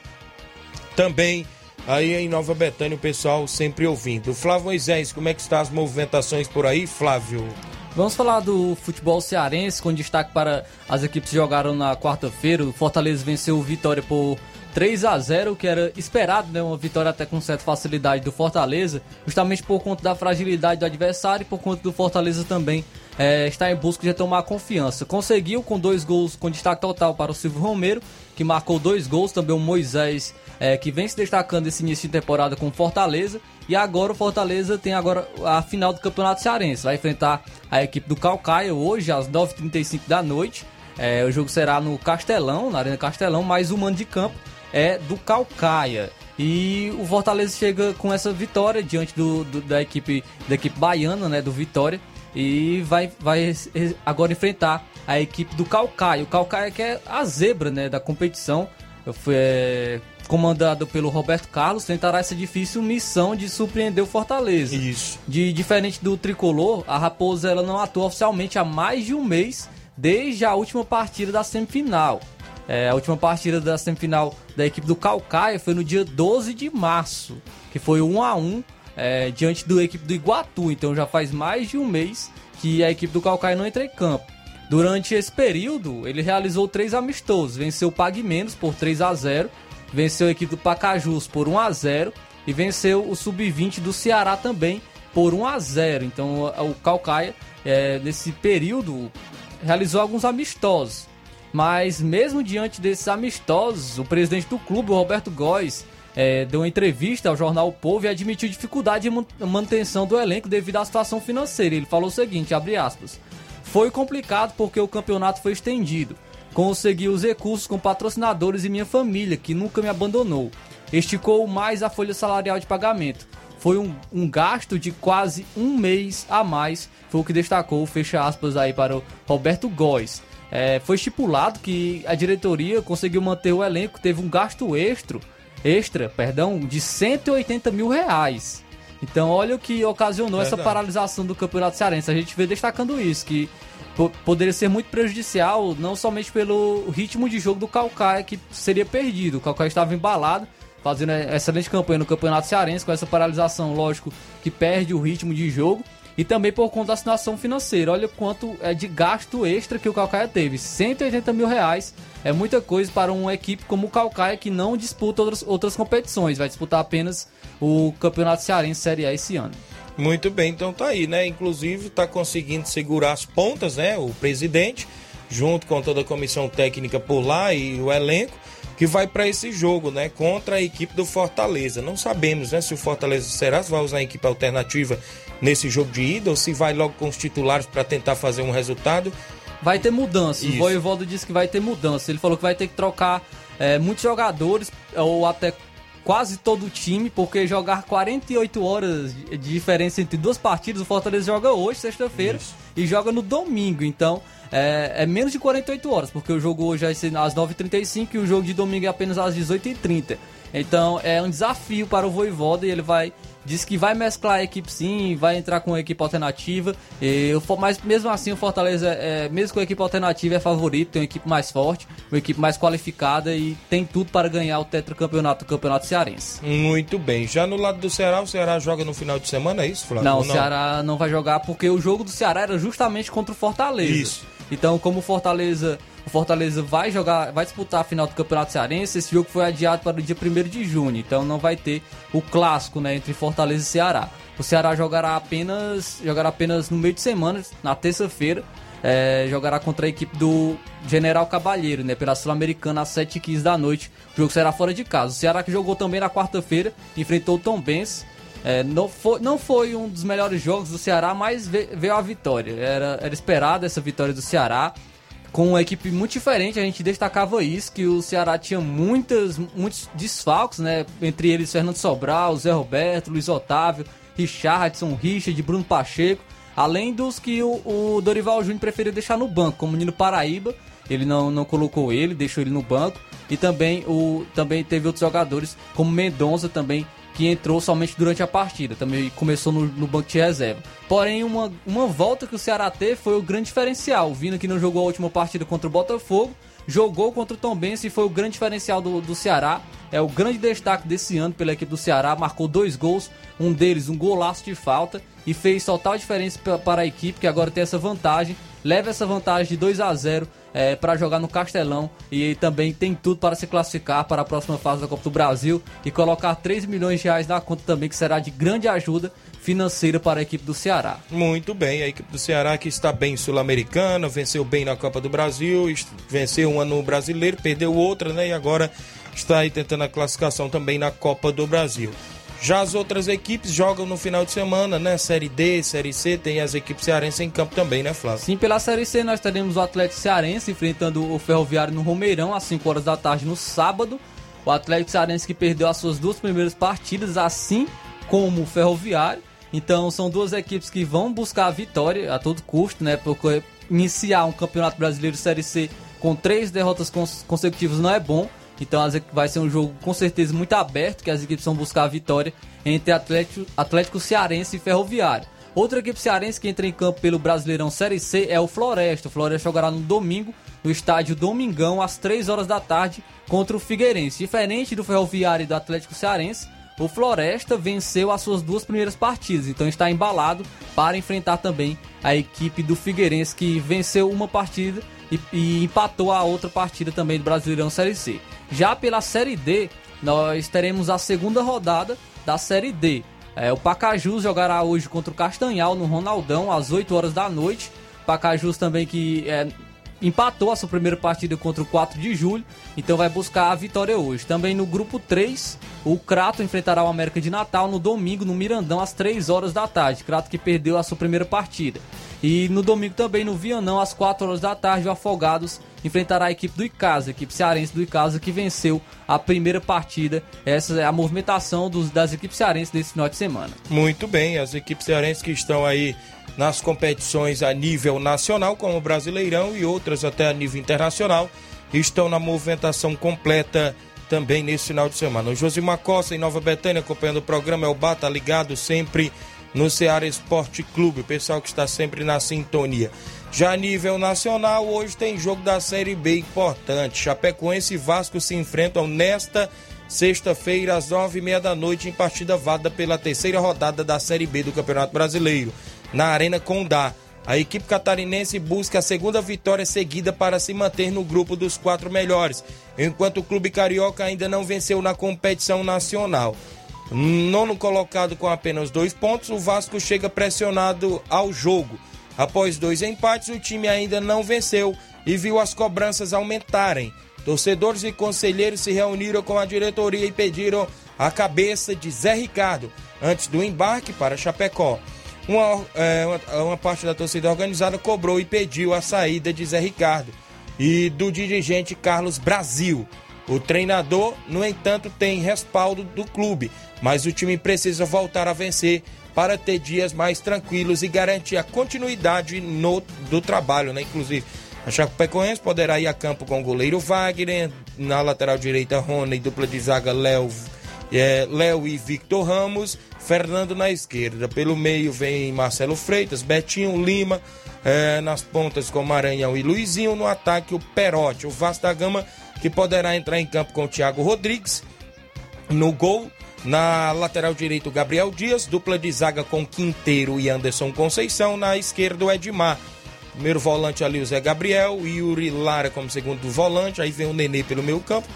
também. Aí em Nova Betânia, o pessoal sempre ouvindo. Flávio Moisés, como é que estão as movimentações por aí, Flávio? Vamos falar do futebol cearense, com destaque para as equipes que jogaram na quarta-feira. O Fortaleza venceu o Vitória por 3 a 0 que era esperado, né? Uma vitória até com certa facilidade do Fortaleza, justamente por conta da fragilidade do adversário e por conta do Fortaleza também é, estar em busca de tomar confiança. Conseguiu com dois gols com destaque total para o Silvio Romero, que marcou dois gols, também o Moisés, é, que vem se destacando esse início de temporada com Fortaleza. E agora o Fortaleza tem agora a final do Campeonato Cearense. Vai enfrentar a equipe do Calcaia hoje às 9h35 da noite. É, o jogo será no Castelão, na Arena Castelão, mais um mano de campo é do Calcaia. E o Fortaleza chega com essa vitória diante do, do, da equipe da equipe baiana, né, do Vitória, e vai, vai agora enfrentar a equipe do Calcaia. O Calcaia que é a zebra, né, da competição. Foi é, comandado pelo Roberto Carlos, tentará essa difícil missão de surpreender o Fortaleza. Isso. De diferente do tricolor, a Raposa ela não atua oficialmente há mais de um mês desde a última partida da semifinal. É, a última partida da semifinal da equipe do Calcaia foi no dia 12 de março, que foi 1 a 1 é, diante da equipe do Iguatu. Então já faz mais de um mês que a equipe do Calcaia não entra em campo. Durante esse período, ele realizou três amistosos. Venceu o Pague Menos por 3 a 0 venceu a equipe do Pacajus por 1 a 0 e venceu o Sub-20 do Ceará também por 1 a 0 Então o Calcaia, é, nesse período, realizou alguns amistosos. Mas mesmo diante desses amistosos, o presidente do clube, Roberto Góes, é, deu uma entrevista ao jornal o Povo e admitiu dificuldade de manutenção do elenco devido à situação financeira. Ele falou o seguinte, abre aspas, foi complicado porque o campeonato foi estendido. Consegui os recursos com patrocinadores e minha família, que nunca me abandonou. Esticou mais a folha salarial de pagamento. foi um, um gasto de quase um mês a mais, foi o que destacou, fecha aspas aí para o Roberto Góes. É, foi estipulado que a diretoria conseguiu manter o elenco, teve um gasto extra, extra perdão, de 180 mil reais. Então olha o que ocasionou Verdade. essa paralisação do Campeonato Cearense. A gente vê destacando isso, que po- poderia ser muito prejudicial, não somente pelo ritmo de jogo do Calcaia, que seria perdido. O Calcaia estava embalado, fazendo excelente campanha no Campeonato Cearense, com essa paralisação, lógico, que perde o ritmo de jogo. E também por conta da situação financeira. Olha quanto é de gasto extra que o Calcaia teve. 180 mil reais é muita coisa para uma equipe como o Calcaia que não disputa outras, outras competições. Vai disputar apenas o Campeonato Cearense Série A esse ano. Muito bem, então tá aí, né? Inclusive tá conseguindo segurar as pontas, né? O presidente, junto com toda a comissão técnica por lá e o elenco, que vai para esse jogo, né? Contra a equipe do Fortaleza. Não sabemos, né? Se o Fortaleza será, se vai usar a equipe alternativa nesse jogo de ida ou se vai logo com os titulares para tentar fazer um resultado. Vai ter mudança. Isso. O Voivoda disse que vai ter mudança. Ele falou que vai ter que trocar é, muitos jogadores, ou até quase todo o time, porque jogar 48 horas de diferença entre duas partidas, o Fortaleza joga hoje, sexta-feira, e joga no domingo. Então, é, é menos de 48 horas, porque o jogo hoje vai ser às 9h35 e o jogo de domingo é apenas às 18h30. Então, é um desafio para o Voivoda e ele vai Diz que vai mesclar a equipe sim, vai entrar com a equipe alternativa. E, mas mesmo assim o Fortaleza, é, mesmo com a equipe alternativa, é favorito, tem uma equipe mais forte, uma equipe mais qualificada e tem tudo para ganhar o tetracampeonato do Campeonato Cearense. Muito bem. Já no lado do Ceará, o Ceará joga no final de semana, é isso, Flávio? Não, Ou o Ceará não vai jogar porque o jogo do Ceará era justamente contra o Fortaleza. Isso. Então, como o Fortaleza, o Fortaleza vai jogar, vai disputar a final do Campeonato Cearense, esse jogo foi adiado para o dia 1 de junho. Então não vai ter o clássico, né, entre Fortaleza e Ceará. O Ceará jogará apenas, jogará apenas no meio de semana, na terça-feira. é, jogará contra a equipe do General Cabalheiro, né? Pela Sul-Americana às 7h15 da noite. O jogo será fora de casa. O Ceará que jogou também na quarta-feira, enfrentou o Tom Benz. É, não, foi, não foi um dos melhores jogos do Ceará, mas ve- veio a vitória. Era, era esperada essa vitória do Ceará. Com uma equipe muito diferente, a gente destacava isso, que o Ceará tinha muitas, muitos desfalques, né? Entre eles Fernando Sobral, Zé Roberto, Luiz Otávio, Richardson, Richard, Bruno Pacheco. Além dos que o, o Dorival Júnior preferiu deixar no banco, como o Nino Paraíba, ele não, não colocou ele, deixou ele no banco. E também, o, também teve outros jogadores, como Mendonça também, que entrou somente durante a partida, também começou no, no banco de reserva. Porém, uma, uma volta que o Ceará teve foi o grande diferencial. O Vina que não jogou a última partida contra o Botafogo, jogou contra o Tombense e foi o grande diferencial do, do Ceará. É o grande destaque desse ano pela equipe do Ceará, marcou dois gols, um deles um golaço de falta e fez total diferença pa- para a equipe que agora tem essa vantagem. Leva essa vantagem de 2 a 0 é, para jogar no Castelão e também tem tudo para se classificar para a próxima fase da Copa do Brasil e colocar 3 milhões de reais na conta também, que será de grande ajuda financeira para a equipe do Ceará. Muito bem, a equipe do Ceará que está bem sul-americana, venceu bem na Copa do Brasil, venceu um ano brasileiro, perdeu outra, né? E agora está aí tentando a classificação também na Copa do Brasil. Já as outras equipes jogam no final de semana, né? Série D, Série C, tem as equipes cearenses em campo também, né, Flávio? Sim, pela Série C nós teremos o Atlético Cearense enfrentando o Ferroviário no Romeirão às 5 horas da tarde no sábado. O Atlético Cearense que perdeu as suas duas primeiras partidas, assim como o Ferroviário. Então são duas equipes que vão buscar a vitória a todo custo, né? Porque iniciar um Campeonato Brasileiro Série C com três derrotas cons- consecutivas não é bom. Então vai ser um jogo com certeza muito aberto, que as equipes vão buscar a vitória entre Atlético, Atlético Cearense e Ferroviário. Outra equipe cearense que entra em campo pelo Brasileirão Série C é o Floresta. O Floresta jogará no domingo, no estádio Domingão, às 3 horas da tarde, contra o Figueirense. Diferente do Ferroviário e do Atlético Cearense, o Floresta venceu as suas duas primeiras partidas, então está embalado para enfrentar também a equipe do Figueirense, que venceu uma partida e, e empatou a outra partida também do Brasileirão Série C. Já pela Série D, nós teremos a segunda rodada da Série D. É, o Pacajus jogará hoje contra o Castanhal no Ronaldão às 8 horas da noite. Pacajus também que é, empatou a sua primeira partida contra o 4 de julho, então vai buscar a vitória hoje. Também no grupo 3, o Crato enfrentará o América de Natal no domingo no Mirandão às 3 horas da tarde. Crato que perdeu a sua primeira partida. E no domingo também, no Vianão, às 4 horas da tarde, o Afogados enfrentará a equipe do Icasa, a equipe cearense do Icasa, que venceu a primeira partida. Essa é a movimentação dos, das equipes cearenses desse final de semana. Muito bem, as equipes cearenses que estão aí nas competições a nível nacional, como o Brasileirão e outras até a nível internacional, estão na movimentação completa também nesse final de semana. O Josimar Costa, em Nova Betânia, acompanhando o programa, é o Bata ligado sempre no Ceará Esporte Clube, o pessoal que está sempre na sintonia. Já a nível nacional, hoje tem jogo da Série B importante. Chapecoense e Vasco se enfrentam nesta sexta-feira, às nove e meia da noite, em partida válida pela terceira rodada da Série B do Campeonato Brasileiro, na Arena Condá. A equipe catarinense busca a segunda vitória seguida para se manter no grupo dos quatro melhores, enquanto o clube carioca ainda não venceu na competição nacional. Nono colocado com apenas dois pontos, o Vasco chega pressionado ao jogo. Após dois empates, o time ainda não venceu e viu as cobranças aumentarem. Torcedores e conselheiros se reuniram com a diretoria e pediram a cabeça de Zé Ricardo antes do embarque para Chapecó. Uma, é, uma, uma, parte da torcida organizada cobrou e pediu a saída de Zé Ricardo e do dirigente Carlos Brasil. O treinador, no entanto, tem respaldo do clube, mas o time precisa voltar a vencer para ter dias mais tranquilos e garantir a continuidade no, do trabalho, né? Inclusive, a Chapecoense poderá ir a campo com o goleiro Wagner, na lateral direita Rony, dupla de zaga Léo é, Léo e Victor Ramos, Fernando na esquerda. Pelo meio vem Marcelo Freitas, Betinho Lima, é, nas pontas com Maranhão e Luizinho. No ataque, o Perotti, o Vasco da Gama, que poderá entrar em campo com o Thiago Rodrigues. No gol, na lateral direita, o Gabriel Dias, dupla de zaga com Quinteiro e Anderson Conceição. Na esquerda, o Edmar. Primeiro volante ali, o Zé Gabriel, Yuri Lara como segundo volante. Aí vem o Nenê pelo meio campo.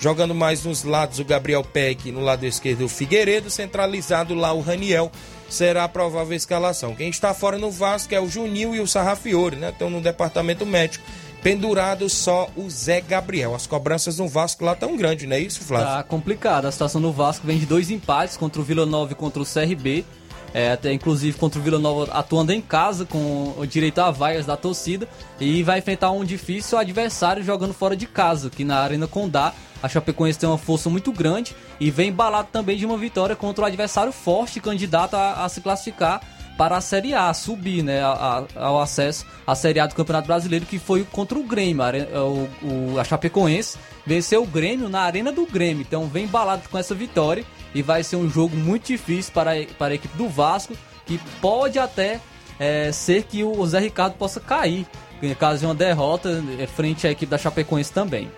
Jogando mais nos lados o Gabriel Peck, no lado esquerdo o Figueiredo, centralizado lá o Raniel, será a provável escalação. Quem está fora no Vasco é o Juninho e o Sarrafiore, né? Estão no departamento médico. Pendurado só o Zé Gabriel. As cobranças no Vasco lá tão grande, não é isso, Flávio? Tá complicado. A situação no Vasco vem de dois empates contra o Vila Nova e contra o CRB. É, até inclusive contra o Vila Nova atuando em casa com o direito a vaias da torcida e vai enfrentar um difícil adversário jogando fora de casa, que na Arena Condá a Chapecoense tem uma força muito grande e vem embalado também de uma vitória contra o adversário forte, candidato a, a se classificar para a Série A, subir né, a, a, ao acesso à Série A do Campeonato Brasileiro, que foi contra o Grêmio. A, o, o, a Chapecoense venceu o Grêmio na Arena do Grêmio. Então vem embalado com essa vitória e vai ser um jogo muito difícil para, para a equipe do Vasco, que pode até é, ser que o Zé Ricardo possa cair, em caso de uma derrota é, frente à equipe da Chapecoense também.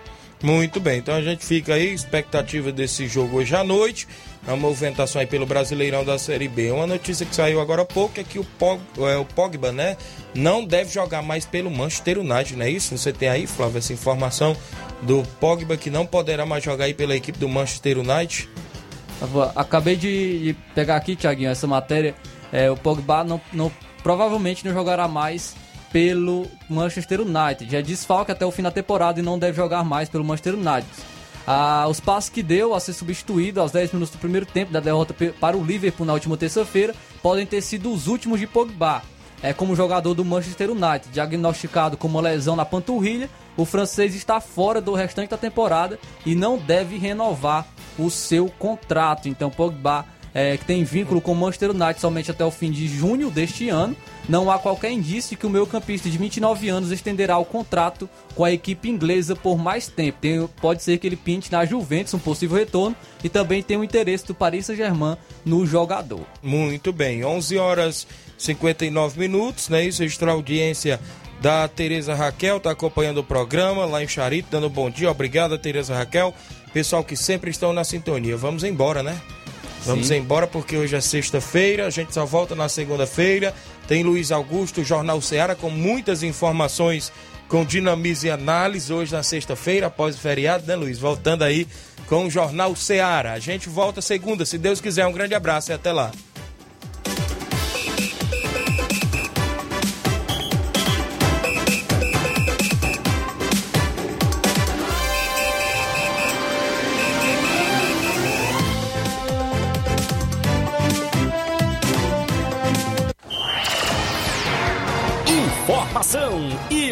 Muito bem, então a gente fica aí, expectativa desse jogo hoje à noite, a movimentação aí pelo Brasileirão da Série B. Uma notícia que saiu agora há pouco é que o, Pog, é, o Pogba, né, não deve jogar mais pelo Manchester United, não é isso? Você tem aí, Flávio, essa informação do Pogba que não poderá mais jogar aí pela equipe do Manchester United? Acabei de pegar aqui, Thiaguinho, essa matéria. É, o Pogba não, não, provavelmente não jogará mais pelo Manchester United. Já desfalque até o fim da temporada e não deve jogar mais pelo Manchester United. Ah, os passos que deu a ser substituído aos 10 minutos do primeiro tempo da derrota para o Liverpool na última terça-feira podem ter sido os últimos de Pogba. É como jogador do Manchester United, diagnosticado com uma lesão na panturrilha, o francês está fora do restante da temporada e não deve renovar o seu contrato. Então Pogba é, que tem vínculo com o Manchester United somente até o fim de junho deste ano. Não há qualquer indício que o meu campista de 29 anos estenderá o contrato com a equipe inglesa por mais tempo. Tem, pode ser que ele pinte na Juventus um possível retorno e também tem o interesse do Paris Saint-Germain no jogador. Muito bem, 11 horas 59 minutos, né? Isso, extra audiência da Tereza Raquel, tá acompanhando o programa lá em Charito, dando bom dia. Obrigado, Tereza Raquel. Pessoal que sempre estão na sintonia. Vamos embora, né? Vamos Sim. embora porque hoje é sexta-feira, a gente só volta na segunda-feira. Tem Luiz Augusto, Jornal Ceará, com muitas informações com dinamismo e análise hoje na sexta-feira, após o feriado, né, Luiz? Voltando aí com o Jornal Ceará. A gente volta segunda, se Deus quiser. Um grande abraço e até lá.